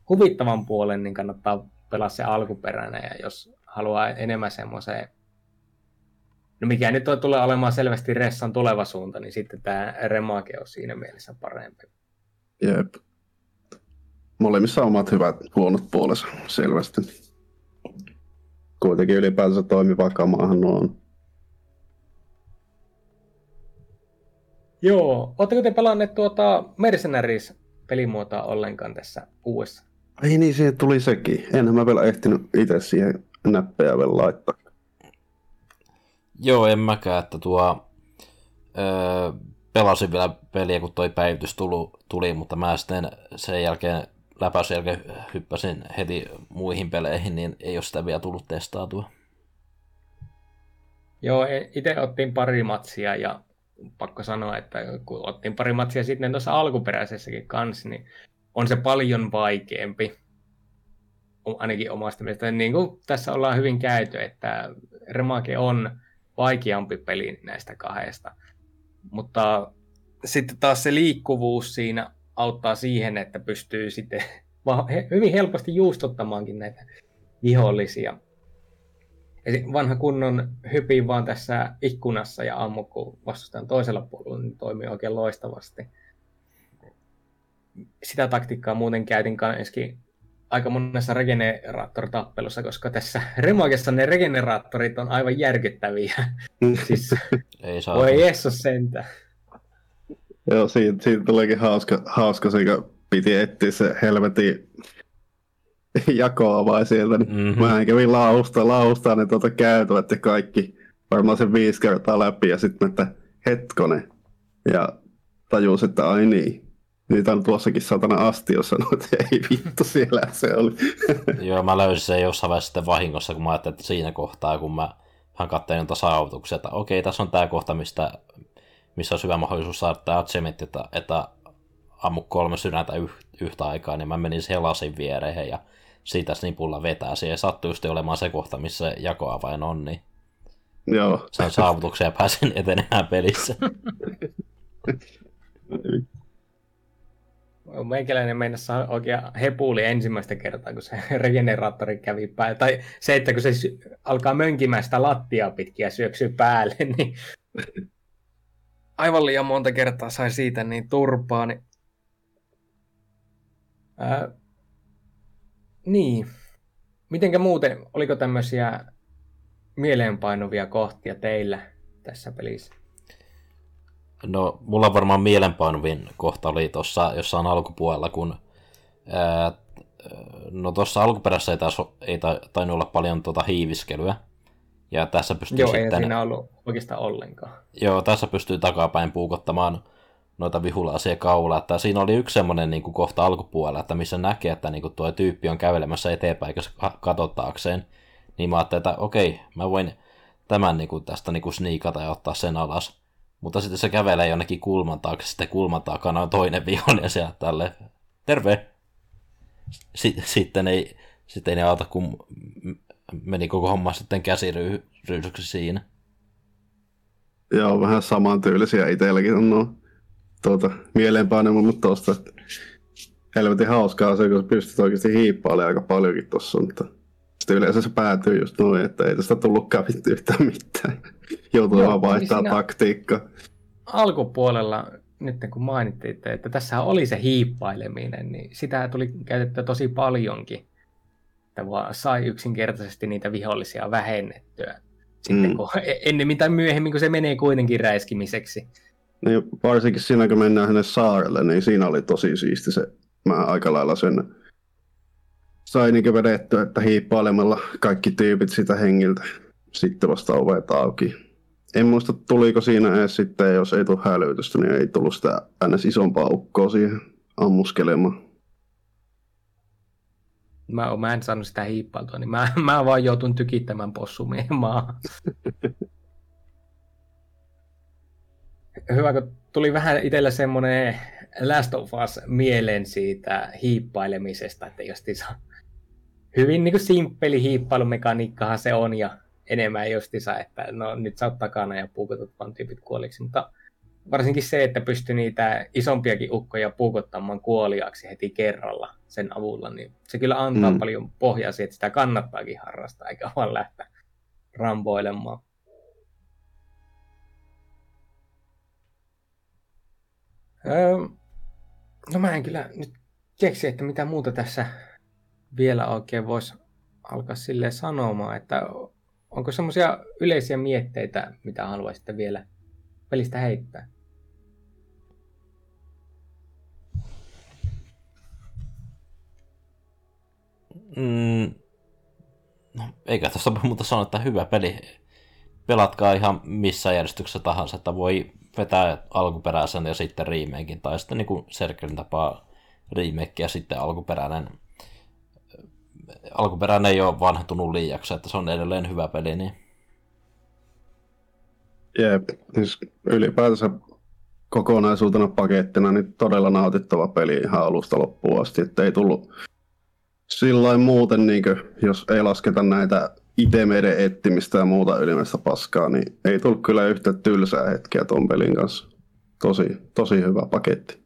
huvittavan puolen, niin kannattaa pelaa se alkuperäinen. Ja jos haluaa enemmän semmoiseen, no mikä nyt on, tulee olemaan selvästi Ressan tuleva suunta, niin sitten tämä Remake on siinä mielessä parempi. Jep. Molemmissa on omat hyvät huonot puolensa selvästi. Kuitenkin ylipäänsä toimiva kamaahan on. Joo, oletteko te pelanneet tuota Mercenaries-pelimuotoa ollenkaan tässä uudessa? Ei niin, siihen tuli sekin. Enhän mä vielä ehtinyt itse siihen näppejä vielä laittaa. Joo, en mäkään, että tuo... Öö, pelasin vielä peliä, kun toi päivitys tuli, tuli, mutta mä sitten sen jälkeen läpäisyn jälkeen hyppäsin heti muihin peleihin, niin ei ole sitä vielä tullut testaatua. Joo, e- itse ottiin pari matsia ja pakko sanoa, että kun ottiin pari matsia sitten tuossa alkuperäisessäkin kanssa, niin on se paljon vaikeampi, ainakin omasta mielestä. Niin kuin tässä ollaan hyvin käyty, että Remake on vaikeampi peli näistä kahdesta. Mutta sitten taas se liikkuvuus siinä auttaa siihen, että pystyy sitten *laughs* hyvin helposti juustottamaankin näitä vihollisia. Ja vanha kunnon hypi vaan tässä ikkunassa ja ammu, kun vastustajan toisella puolella, niin toimii oikein loistavasti. Sitä taktiikkaa muuten käytin myöskin aika monessa regeneraattoritappelussa, koska tässä *laughs* Remagessa ne regeneraattorit on aivan järkyttäviä. *laughs* siis, Ei saa. voi Jeesus sentä. Joo, siitä, siitä tuleekin hauska, hauska se, kun piti etsiä se helvetin jakoa vai sieltä, niin mm-hmm. mä kävin lausta, lausta ne tuota käytävät ja kaikki varmaan se viisi kertaa läpi ja sitten että hetkonen. Ja tajus, että ai niin, niitä on tuossakin satana asti, jos sanoo, että ei vittu, siellä se oli. *laughs* Joo, mä löysin sen jossain vaiheessa sitten vahingossa, kun mä ajattelin, että siinä kohtaa, kun mä hän katsoin noita saavutuksia, että okei, tässä on tämä kohta, mistä, missä on hyvä mahdollisuus saada tämä achievement, että, että ammu kolme sydäntä yhtä aikaa, niin mä menin siihen lasin viereen ja siitä snipulla vetää siihen. Ja sattui just olemaan se kohta, missä jakoavain on, niin Joo. sain saavutuksia ja pääsin etenemään pelissä. *laughs* *laughs* Meikäläinen meinassa oikein hepuuli ensimmäistä kertaa, kun se *laughs* regeneraattori kävi päälle. Tai se, että kun se alkaa mönkimään sitä lattiaa pitkin ja syöksyy päälle, *laughs* niin aivan liian monta kertaa sai siitä niin turpaa. Niin... Ää, niin. Mitenkä muuten, oliko tämmöisiä mieleenpainuvia kohtia teillä tässä pelissä? No, mulla varmaan mielenpainuvin kohta oli tuossa jossain alkupuolella, kun ää, no tuossa alkuperässä ei, taas, ei tainnut olla paljon tuota hiiviskelyä. Ja tässä pystyy Joo, sitten... ei siinä ollut oikeastaan ollenkaan. Joo, tässä pystyy takapäin puukottamaan noita vihulaisia kaulaa. Että siinä oli yksi semmoinen niin kohta alkupuolella, että missä näkee, että niin kuin tuo tyyppi on kävelemässä eteenpäin eikä katsottaakseen. Niin mä ajattelin, että okei, mä voin tämän niin kuin, tästä niin kuin sniikata ja ottaa sen alas. Mutta sitten se kävelee jonnekin kulman taakse, sitten kulman takana on toinen vihollinen siellä tälle. Terve! sitten ei, sitten ei auta, kun meni koko homma sitten käsiryysyksi siinä. Joo, vähän samantyylisiä itselläkin on nuo tuota, mutta tuosta helvetin hauskaa se, kun pystyt oikeasti hiippailemaan aika paljonkin tuossa, mutta sitten yleensä se päätyy just noin, että ei tästä tullutkaan yhtään mitään. Joutuu vaan vaihtaa taktiikkaa. Alkupuolella, nyt kun mainittiin, että tässä oli se hiippaileminen, niin sitä tuli käytettyä tosi paljonkin. että vaan sai yksinkertaisesti niitä vihollisia vähennettyä. Sitten Mm. kun, e- ennemmin tai myöhemmin, kun se menee kuitenkin räiskimiseksi. Niin varsinkin siinä, kun mennään sinne saarelle, niin siinä oli tosi siisti se. Mä aika lailla sen sai niin vedettyä, että hiippailemalla kaikki tyypit sitä hengiltä. Sitten vasta ovet auki. En muista, tuliko siinä edes sitten, jos ei tule hälytystä, niin ei tullut sitä ns. isompaa ukkoa siihen ammuskelemaan. Mä, oon- mä en saanut sitä hiippailtua, niin mä, mä vaan joutun tykittämään possumiehen *laughs* maahan. Hyvä, kun tuli vähän itsellä semmoinen Last of Us mieleen siitä hiippailemisesta, että justiinsa hyvin niin kuin simppeli hiippailumekaniikkahan se on ja enemmän justiinsa, että no nyt sä oot takana ja puukotat vaan tyypit kuoliksi, mutta varsinkin se, että pystyy niitä isompiakin ukkoja puukottamaan kuoliaksi heti kerralla sen avulla, niin se kyllä antaa Mm. mm. paljon pohjaa siihen, että sitä kannattaakin harrastaa, eikä vaan lähteä ramboilemaan. Öö, no mä en kyllä nyt keksi, että mitä muuta tässä vielä oikein voisi alkaa sille sanomaan, että onko semmoisia yleisiä mietteitä, mitä haluaisitte vielä pelistä heittää? Mm, no, eikä tästä voi muuta sanoa, että hyvä peli. Pelatkaa ihan missä järjestyksessä tahansa, että voi vetää alkuperäisen ja sitten remakein, tai sitten niin kuin tapaa remake ja sitten alkuperäinen. Alkuperäinen ei ole vanhentunut liiaksi, että se on edelleen hyvä peli, niin Jep, siis ylipäätänsä kokonaisuutena pakettina niin todella nautittava peli ihan alusta loppuun asti, että ei tullut sillä muuten, niin kuin, jos ei lasketa näitä itemeiden etsimistä ja muuta ylimmäistä paskaa, niin ei tullut kyllä yhtä tylsää hetkeä tuon pelin kanssa. Tosi, tosi hyvä paketti.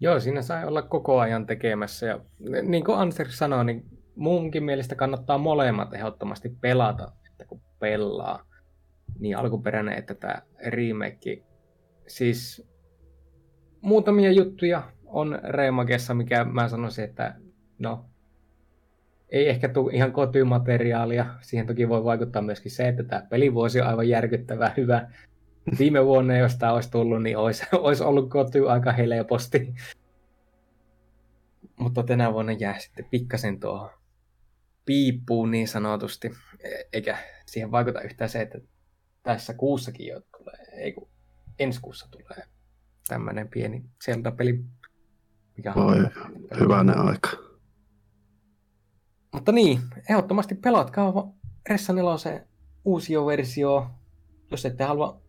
Joo, siinä sai olla koko ajan tekemässä. Ja niin kuin Anser sanoi, niin munkin mielestä kannattaa molemmat ehdottomasti pelata, että kun pelaa. Niin alkuperäinen että tämä remake. Siis muutamia juttuja on Remakessa, mikä mä sanoisin, että no, ei ehkä tule ihan kotimateriaalia. Siihen toki voi vaikuttaa myöskin se, että tämä pelivuosi on aivan järkyttävän hyvä. Viime vuonna, jos tämä olisi tullut, niin olisi, *laughs* olisi ollut koti aika helposti. Mutta tänä vuonna jää sitten pikkasen tuohon piippuun niin sanotusti. E- Eikä siihen vaikuta yhtään se, että tässä kuussakin jo tulee, ei kun ensi kuussa tulee tämmöinen pieni Zelda-peli. Mikä on Voi, Hyvänen aika. Mutta niin, ehdottomasti pelatkaa Ressa 4 uusio versio. Jos ette halua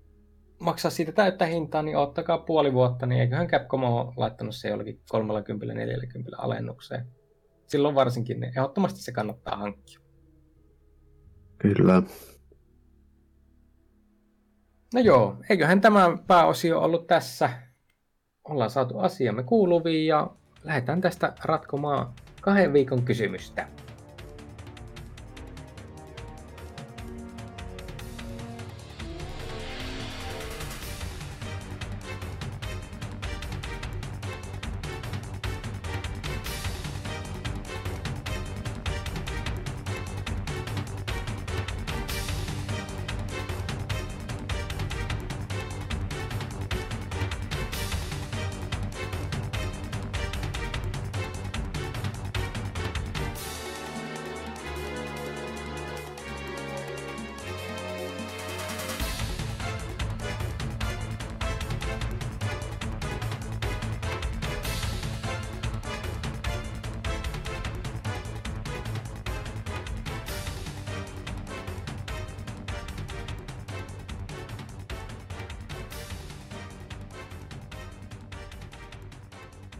maksaa siitä täyttä hintaa, niin ottakaa puoli vuotta, niin eiköhän Capcom ole laittanut se jollakin 30-40 alennukseen. Silloin varsinkin, niin ehdottomasti se kannattaa hankkia. Kyllä. No joo, eiköhän tämä pääosio ollut tässä. Ollaan saatu asiamme kuuluviin ja lähdetään tästä ratkomaan kahden viikon kysymystä.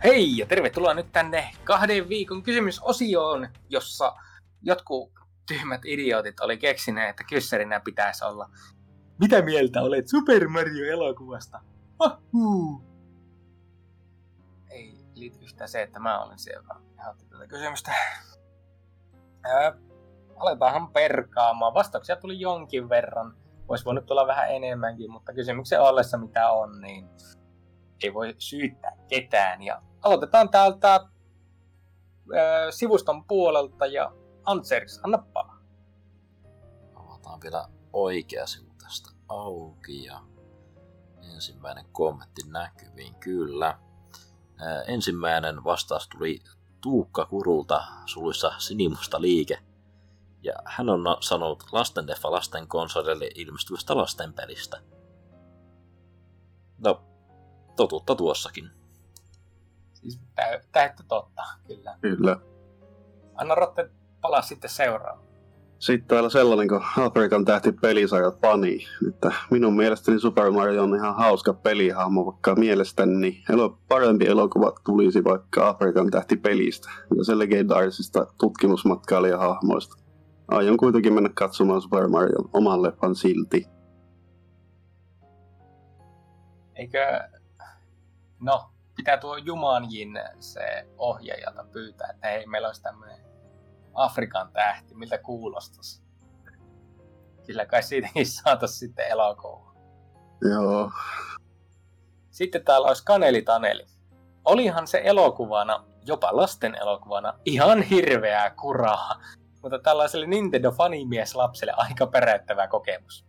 Hei ja tervetuloa nyt tänne kahden viikon kysymysosioon, jossa jotkut tyhmät idiotit oli keksineet, että kyssärinä pitäisi olla Mitä mieltä olet Super Mario-elokuvasta? Ahuu. Ei liity yhtään se, että mä olen se, joka ehdotti tätä kysymystä. Ää, aletaanhan perkaamaan. Vastauksia tuli jonkin verran. Olisi voinut tulla vähän enemmänkin, mutta kysymyksen ollessa mitä on, niin ei voi syyttää ketään. Ja aloitetaan täältä äh, sivuston puolelta ja Ansers, anna palaa. Avataan vielä oikea sivu tästä auki ja ensimmäinen kommentti näkyviin, kyllä. Ää, ensimmäinen vastaus tuli Tuukka Kurulta suluissa Sinimusta liike. Ja hän on sanonut lastendeffa lasten konsolille ilmestyvästä lastenpelistä. No, totuutta tuossakin. Siis tä- täyttä totta, kyllä. Kyllä. Anna Rotte palaa sitten seuraavaan. Sitten täällä sellainen kuin Afrikan tähti pelisarja Pani. Että minun mielestäni Super Mario on ihan hauska pelihahmo, vaikka mielestäni elo, parempi elokuva tulisi vaikka Afrikan tähti pelistä ja se legendaarisista tutkimusmatkailijahahmoista. Aion kuitenkin mennä katsomaan Super Marion oman leffan silti. Eikö... No, pitää tuo Jumanjin se ohjaajalta pyytää, että hei, meillä olisi tämmöinen Afrikan tähti, miltä kuulostaisi. Sillä kai siitäkin saataisiin sitten elokuva. Joo. Sitten täällä olisi Kaneli Taneli. Olihan se elokuvana, jopa lasten elokuvana, ihan hirveää kuraa. Mutta tällaiselle Nintendo-fanimies lapselle aika peräyttävä kokemus.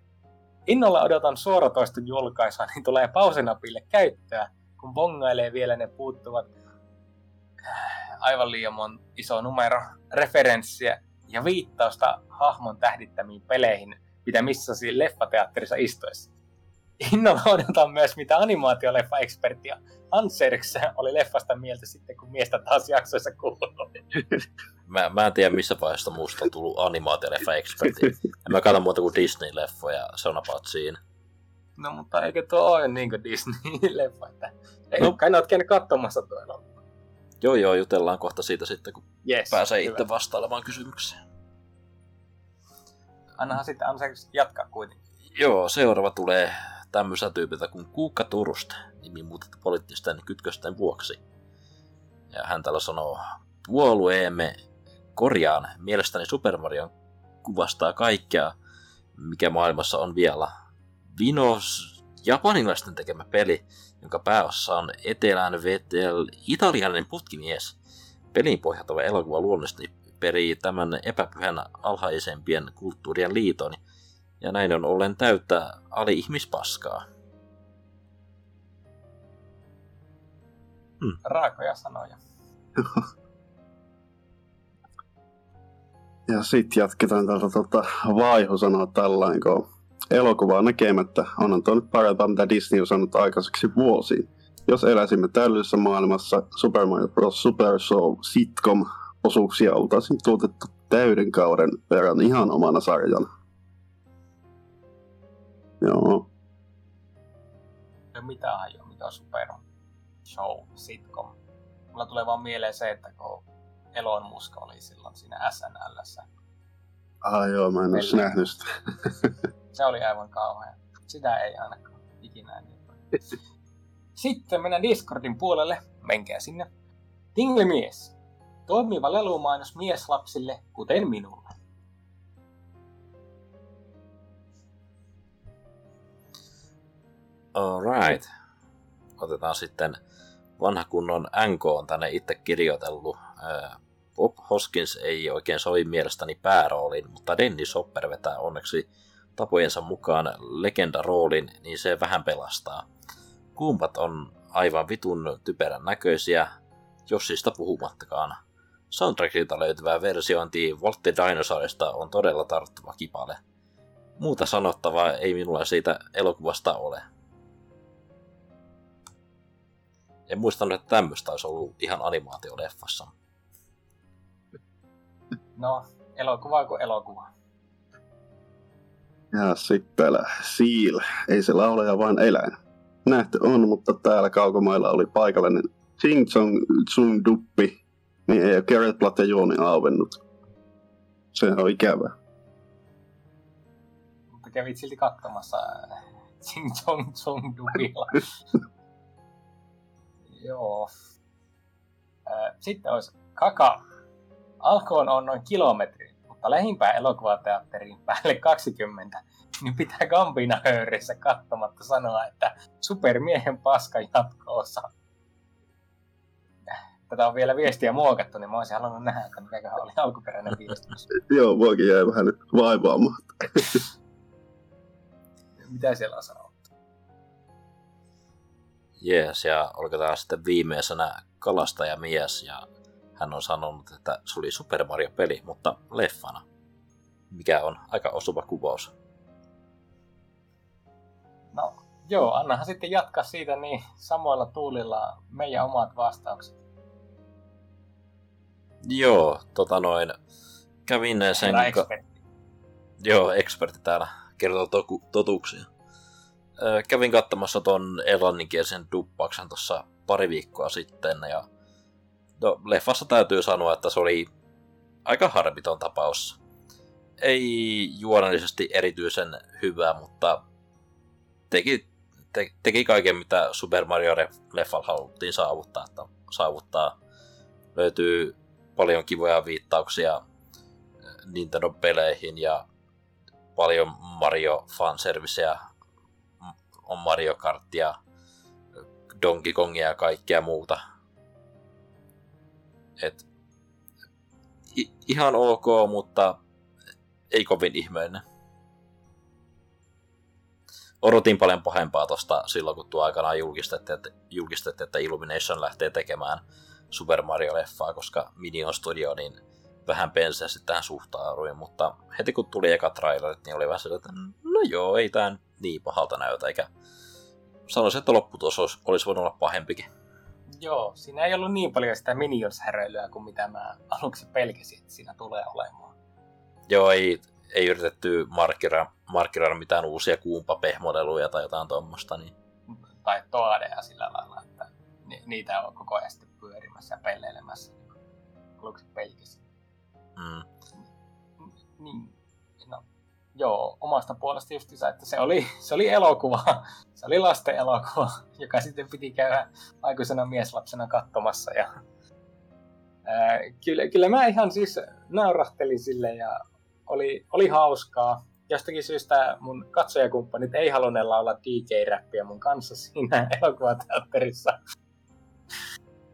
Innolla odotan suoratoiston julkaisua, niin tulee pausenapille käyttöä, kun bongailee vielä ne puuttuvat aivan liian mon iso numero referenssiä ja viittausta hahmon tähdittämiin peleihin, mitä missasi leffateatterissa istuessa. Innolla odotan myös, mitä animaatioleffa-ekspertia Anserks oli leffasta mieltä sitten, kun miestä taas jaksoissa kuuluu. Mä, mä en tiedä missä vaiheessa muusta on tullut animaatioleffa-eksperti. Mä katso muuta kuin Disney-leffoja, se on about siinä. No mutta eikö tuo ole niin kuin Disney-leffa, että ei, no. kai ne katsomassa tuo elokuva. Joo joo, jutellaan kohta siitä sitten, kun Yes, pääsee hyvä. itse vastailemaan kysymykseen. Annahan sitten Anserks jatkaa kuitenkin. Joo, seuraava tulee tämmöiseltä tyypiltä kuin Kuukka Turusta, nimi muutettu poliittisten kytkösten vuoksi. Ja hän täällä sanoo, puolueemme korjaan, mielestäni Super Mario kuvastaa kaikkea, mikä maailmassa on vielä. Vinos, japanilaisten tekemä peli, jonka pääossa on etelän vetel italialainen putkimies. Pelin pohjautuva elokuva luonnollisesti perii tämän epäpyhän alhaisempien kulttuurien liiton, ja näin on ollen täyttä ali-ihmispaskaa. Raakoja sanoja. *laughs* Ja sitten jatketaan täältä tota, Vaiho sanoo tällainen, kun elokuvaa näkemättä onhan tuo nyt parempaa, mitä Disney on saanut aikaiseksi vuosiin. Jos eläisimme täydellisessä maailmassa Super Mario Bros. Super Show sitcom osuuksia oltaisiin tuotettu täyden kauden verran ihan omana sarjana. Joo, Ei mitään hajua, mikä super show, sitcom. Mulla tulee vaan mieleen se, että kun Elon Musk oli silloin siinä SNLssä. Ah, joo mä en olisi Kyllä. nähnyt sitä. *laughs* Se oli aivan kauhea. Sitä ei ainakaan ikinä niin. *laughs* Sitten mennään Discordin puolelle. Menkää sinne. Tinglimies. Toimiva lelumainos mieslapsille, kuten minulle. Alright. Otetaan sitten vanha kunnon NK on tänne itse kirjoitellut. Bob Hoskins ei oikein sovi mielestäni päärooliin, mutta Dennis Hopper vetää onneksi tapojensa mukaan legendaroolin, niin se vähän pelastaa. Kumpat on aivan vitun typerän näköisiä, Jossista puhumattakaan. Soundtrackilta löytyvä versiointi the Dinosaurista on todella tarttuva kipale. Muuta sanottavaa ei minulla siitä elokuvasta ole. En muistanut, että tämmöistä olisi ollut ihan animaatioleffassa. No, elokuva kuin elokuva. Ja sitten Seal, ei se laulaja vaan eläin. Nähty on, mutta täällä kaukomailla oli paikallinen Ching Chong Chung Duppi, niin ei ole Garrett Platt ja Juoni auvennut. Se on ikävä. Mutta kävit silti katsomassa Ching Chong Chong Dubilla. *laughs* Joo. Sitten olisi Kaka. Alkoon on noin kilometri, mutta lähimpään elokuvateatteriin päälle 20, niin pitää Gambina höyrissä katsomatta sanoa, että supermiehen paska jatko-osa. tätä on vielä viestiä muokattu, niin mä olisin halunnut nähdä, että mikäköhän oli alkuperäinen viesti. *laughs* Joo, muakin jäi vähän nyt vaivaamaan. *laughs* Mitä siellä on sanottu? Jees, ja olikohan sitten viimeisenä kalastajamies, ja hän on sanonut, että se oli Super Mario-peli, mutta leffana. Mikä on aika osuva kuvaus. No, joo, annahan sitten jatkaa siitä niin samoilla tuulilla meidän omat vastaukset. Joo, tota noin. Kävin sen... Ka- ekspertti. Joo, ekspertti täällä kertoo toku- totuuksia. Kävin katsomassa ton englanninkielisen duppauksen tuossa pari viikkoa sitten, ja no, leffassa täytyy sanoa, että se oli aika harmiton tapaus. Ei juonellisesti erityisen hyvä, mutta teki, te, teki kaiken, mitä Super Mario leffalla haluttiin saavuttaa. Että saavuttaa. Löytyy paljon kivoja viittauksia Nintendo-peleihin ja paljon Mario fanserviceä, on Mario Kartia, Donkey Kongia ja kaikkea muuta. Et, ihan ok, mutta ei kovin ihmeellinen. Odotin paljon pahempaa tosta silloin, kun tuo aikanaan julkistettiin, että, julkistettiin, että Illumination lähtee tekemään Super Mario-leffaa, koska Minion Studio niin vähän penseästi tähän suhtauduin, mutta heti kun tuli eka trailerit, niin oli vähän sellainen, että no joo, ei tämä niin pahalta näytä, eikä sanoisin, että lopputulos olisi voinut olla pahempikin. Joo, siinä ei ollut niin paljon sitä minions-häröilyä kuin mitä mä aluksi pelkäsin, että siinä tulee olemaan. Joo, ei, ei yritetty markkinoida, markkinoida mitään uusia kuumpapehmodeluja tai jotain tuommoista, niin Tai toadea sillä lailla, että ni- niitä on koko ajan sitten pyörimässä ja pelleilemässä. niin Aluksi pelkäsin. mm, Niin, joo, omasta puolesta justiinsa, että se oli, se oli elokuva. Se oli lasten elokuva, joka sitten piti käydä aikuisena mieslapsena katsomassa. Ja, ää, kyllä, kyllä mä ihan siis naurahtelin sille ja oli, oli hauskaa. Jostakin syystä mun katsojakumppanit ei halunneet laulaa DJ-räppiä mun kanssa siinä *laughs* elokuvateatterissa.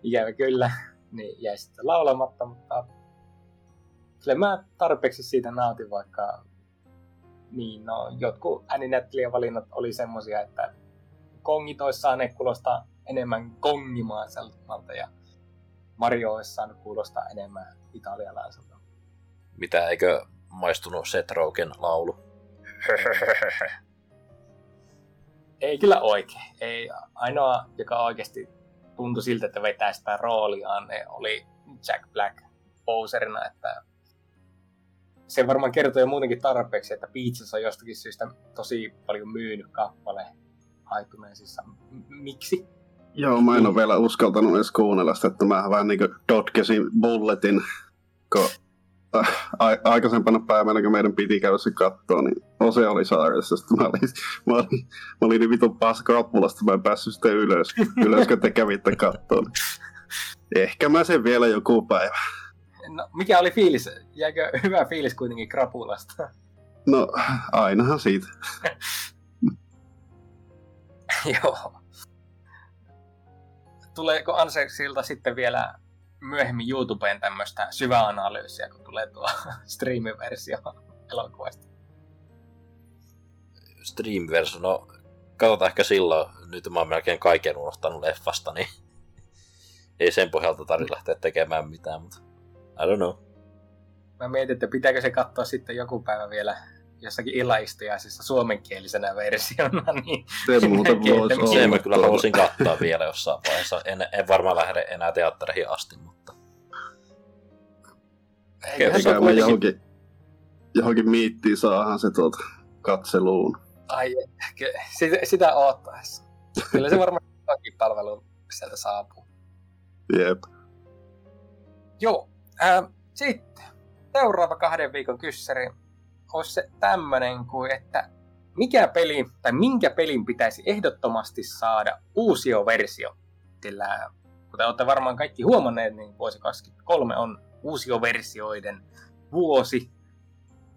Ikävä kyllä, niin jäi sitten laulamatta, mutta kyllä mä tarpeeksi siitä nautin, vaikka niin, no, jotkut ääninäyttelijävalinnat oli semmosia, että kongit olisi saaneet kuulostaa enemmän kongimaiselta ja Mario olisi saanut kuulostaa enemmän italialaiselta. mitä eikö maistunut Seth Rogen laulu. *laughs* Ei kyllä oikein. Ei. Ainoa, joka oikeasti tuntui siltä, että vetää sitä rooliaan, ne oli Jack Black poserina, että se varmaan kertoo jo muutenkin tarpeeksi, että Beaches on jostakin syystä tosi paljon myynyt kappale haituneisissa. M- miksi? Joo, mä en ole vielä uskaltanut edes kuunnella sitä, että mä vähän niinku dotkesin bulletin, kun äh, a- aikaisempana päivänä, kun meidän piti käydä se kattoa, niin Ose oli saaressa. Sitten mä olin, mä olin, mä olin niin vitun paskrapulasta, mä en päässyt sitten ylös, ylös kun te kävitte kattoon. *laughs* Ehkä mä sen vielä joku päivä. No, mikä oli fiilis? Jäikö hyvä fiilis kuitenkin krapulasta? No, ainahan siitä. *laughs* Joo. Tuleeko Anseksilta sitten vielä myöhemmin YouTubeen tämmöistä syväanalyysiä, kun tulee tuo *laughs* streamiversio elokuvasta? Stream-versio, no katsotaan ehkä silloin, nyt mä oon melkein kaiken unohtanut leffasta, niin *laughs* ei sen pohjalta tarvitse lähteä tekemään mitään, mutta I don't know. Mä mietin, että pitääkö se katsoa sitten joku päivä vielä jossakin illaistujaisissa suomenkielisenä versiona, *laughs* niin Se muuten voisi olla. Sen mä kyllä halusin katsoa vielä jossain vaiheessa. En, en varmaan lähde enää teattereihin asti, mutta eiköhän se kuitenkin... johonkin, johonkin miittiin saahan se tuota katseluun. Ai, sitä, sitä oottaessa. Kyllä se varmaan jokin palvelu sieltä saapuu. Jep. Joo, ää, sitten seuraava kahden viikon kyssäri olisi se tämmönen kuin, että mikä peli tai minkä pelin pitäisi ehdottomasti saada uusioversio? Sillä kuten olette varmaan kaikki huomanneet, niin vuosi 2023 on uusioversioiden vuosi.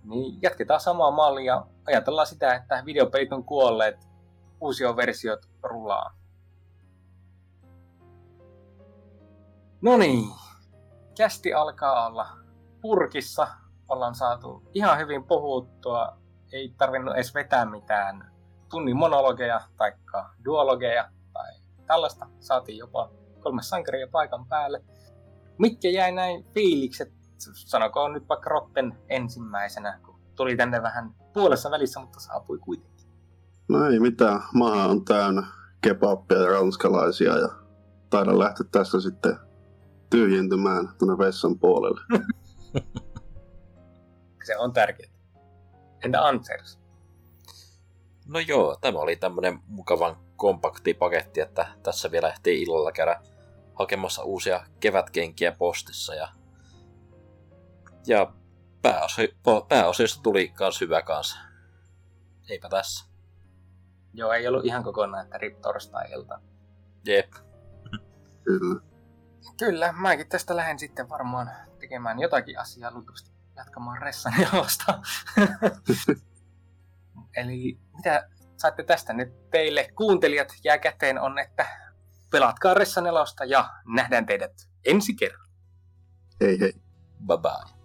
Niin jatketaan samaa mallia. Ajatellaan sitä, että videopelit on kuolleet, uusioversiot rullaa. No niin, kästi alkaa olla purkissa. Ollaan saatu ihan hyvin puhuttua. Ei tarvinnut edes vetää mitään tunnin monologeja tai duologeja tai tällaista. Saatiin jopa kolme sankaria paikan päälle. Mitkä jäi näin fiilikset? Sanokoon nyt vaikka Rotten ensimmäisenä, kun tuli tänne vähän puolessa välissä, mutta saapui kuitenkin. No ei mitään, maha on täynnä kebappia ja ranskalaisia ja taidan lähteä tästä sitten tyhjentymään tuonne vessan puolelle. *laughs* Se on tärkeää. Entä Ansers? No joo, tämä oli tämmönen mukavan kompakti paketti, että tässä vielä ehtii illalla käydä hakemassa uusia kevätkenkiä postissa ja, ja pääosi, pääosista tuli kans hyvä kanssa. Eipä tässä. Joo, ei ollut ihan kokonaan, että rip torstai-ilta. Jep. Kyllä. Kyllä, mäkin tästä lähden sitten varmaan tekemään jotakin asiaa luultavasti jatkamaan ressan jalosta. *laughs* Eli mitä saatte tästä nyt teille kuuntelijat jää käteen on, että pelatkaa Ressa nelosta ja nähdään teidät ensi kerran. Hei hei. Bye bye.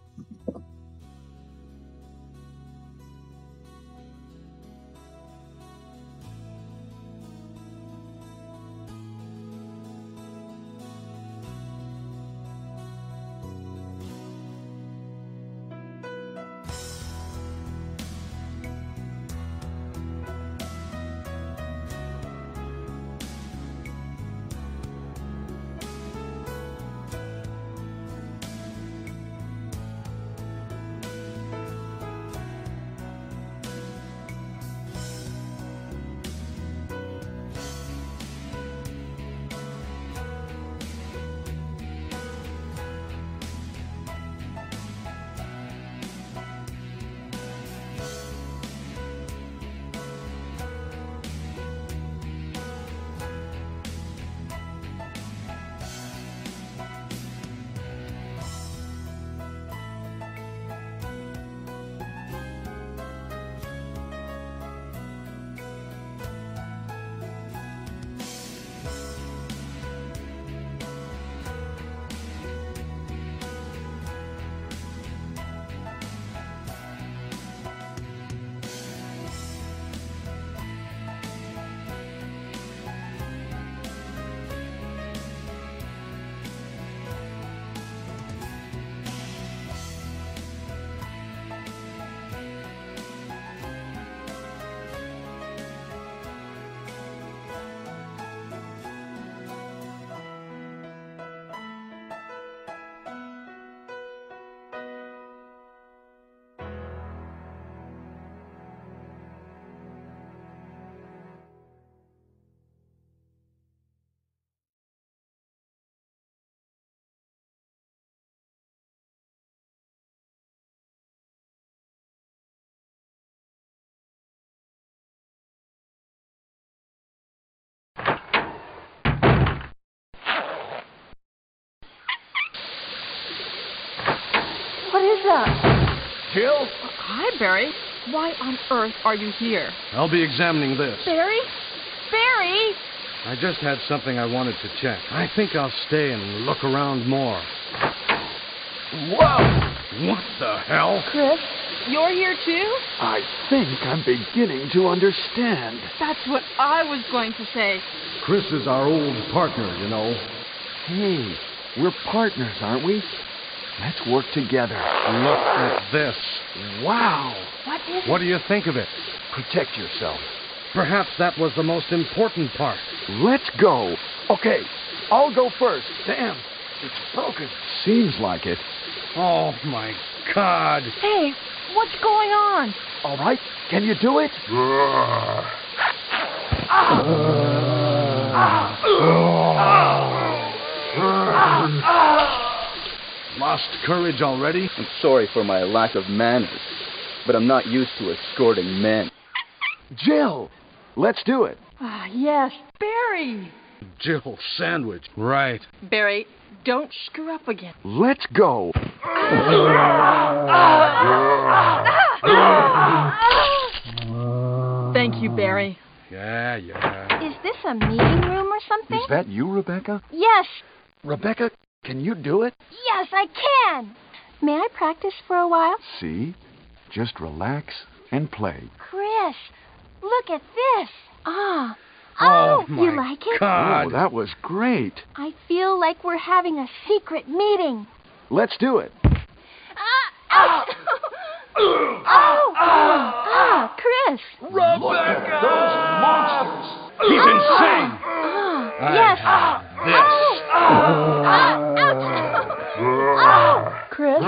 That? Jill, Hi, Barry. Why on earth are you here? I'll be examining this. Barry? Barry! I just had something I wanted to check. I think I'll stay and look around more. Whoa! What the hell? Chris, you're here too? I think I'm beginning to understand. That's what I was going to say. Chris is our old partner, you know. Hey, we're partners, aren't we? Let's work together. Look at this. Wow! What is What do you think of it? Protect yourself. Perhaps that was the most important part. Let's go. Okay, I'll go first. Damn, it's broken. Seems like it. Oh my God! Hey, what's going on? All right, can you do it? Lost courage already? I'm sorry for my lack of manners, but I'm not used to escorting men. Jill, let's do it. Ah, yes, Barry! Jill Sandwich. Right. Barry, don't screw up again. Let's go. Thank you, Barry. Yeah, yeah. Is this a meeting room or something? Is that you, Rebecca? Yes. Rebecca, Can you do it? Yes, I can. May I practice for a while? See? Just relax and play. Chris, look at this. Ah. Oh, Oh, you my like it? God. Oh, that was great. I feel like we're having a secret meeting. Let's do it. Ah, ouch. *coughs* oh, ah, Chris. Rebecca! Those monsters! He's insane. Ah, yes. This. Chris.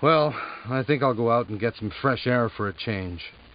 Well, I think I'll go out and get some fresh air for a change.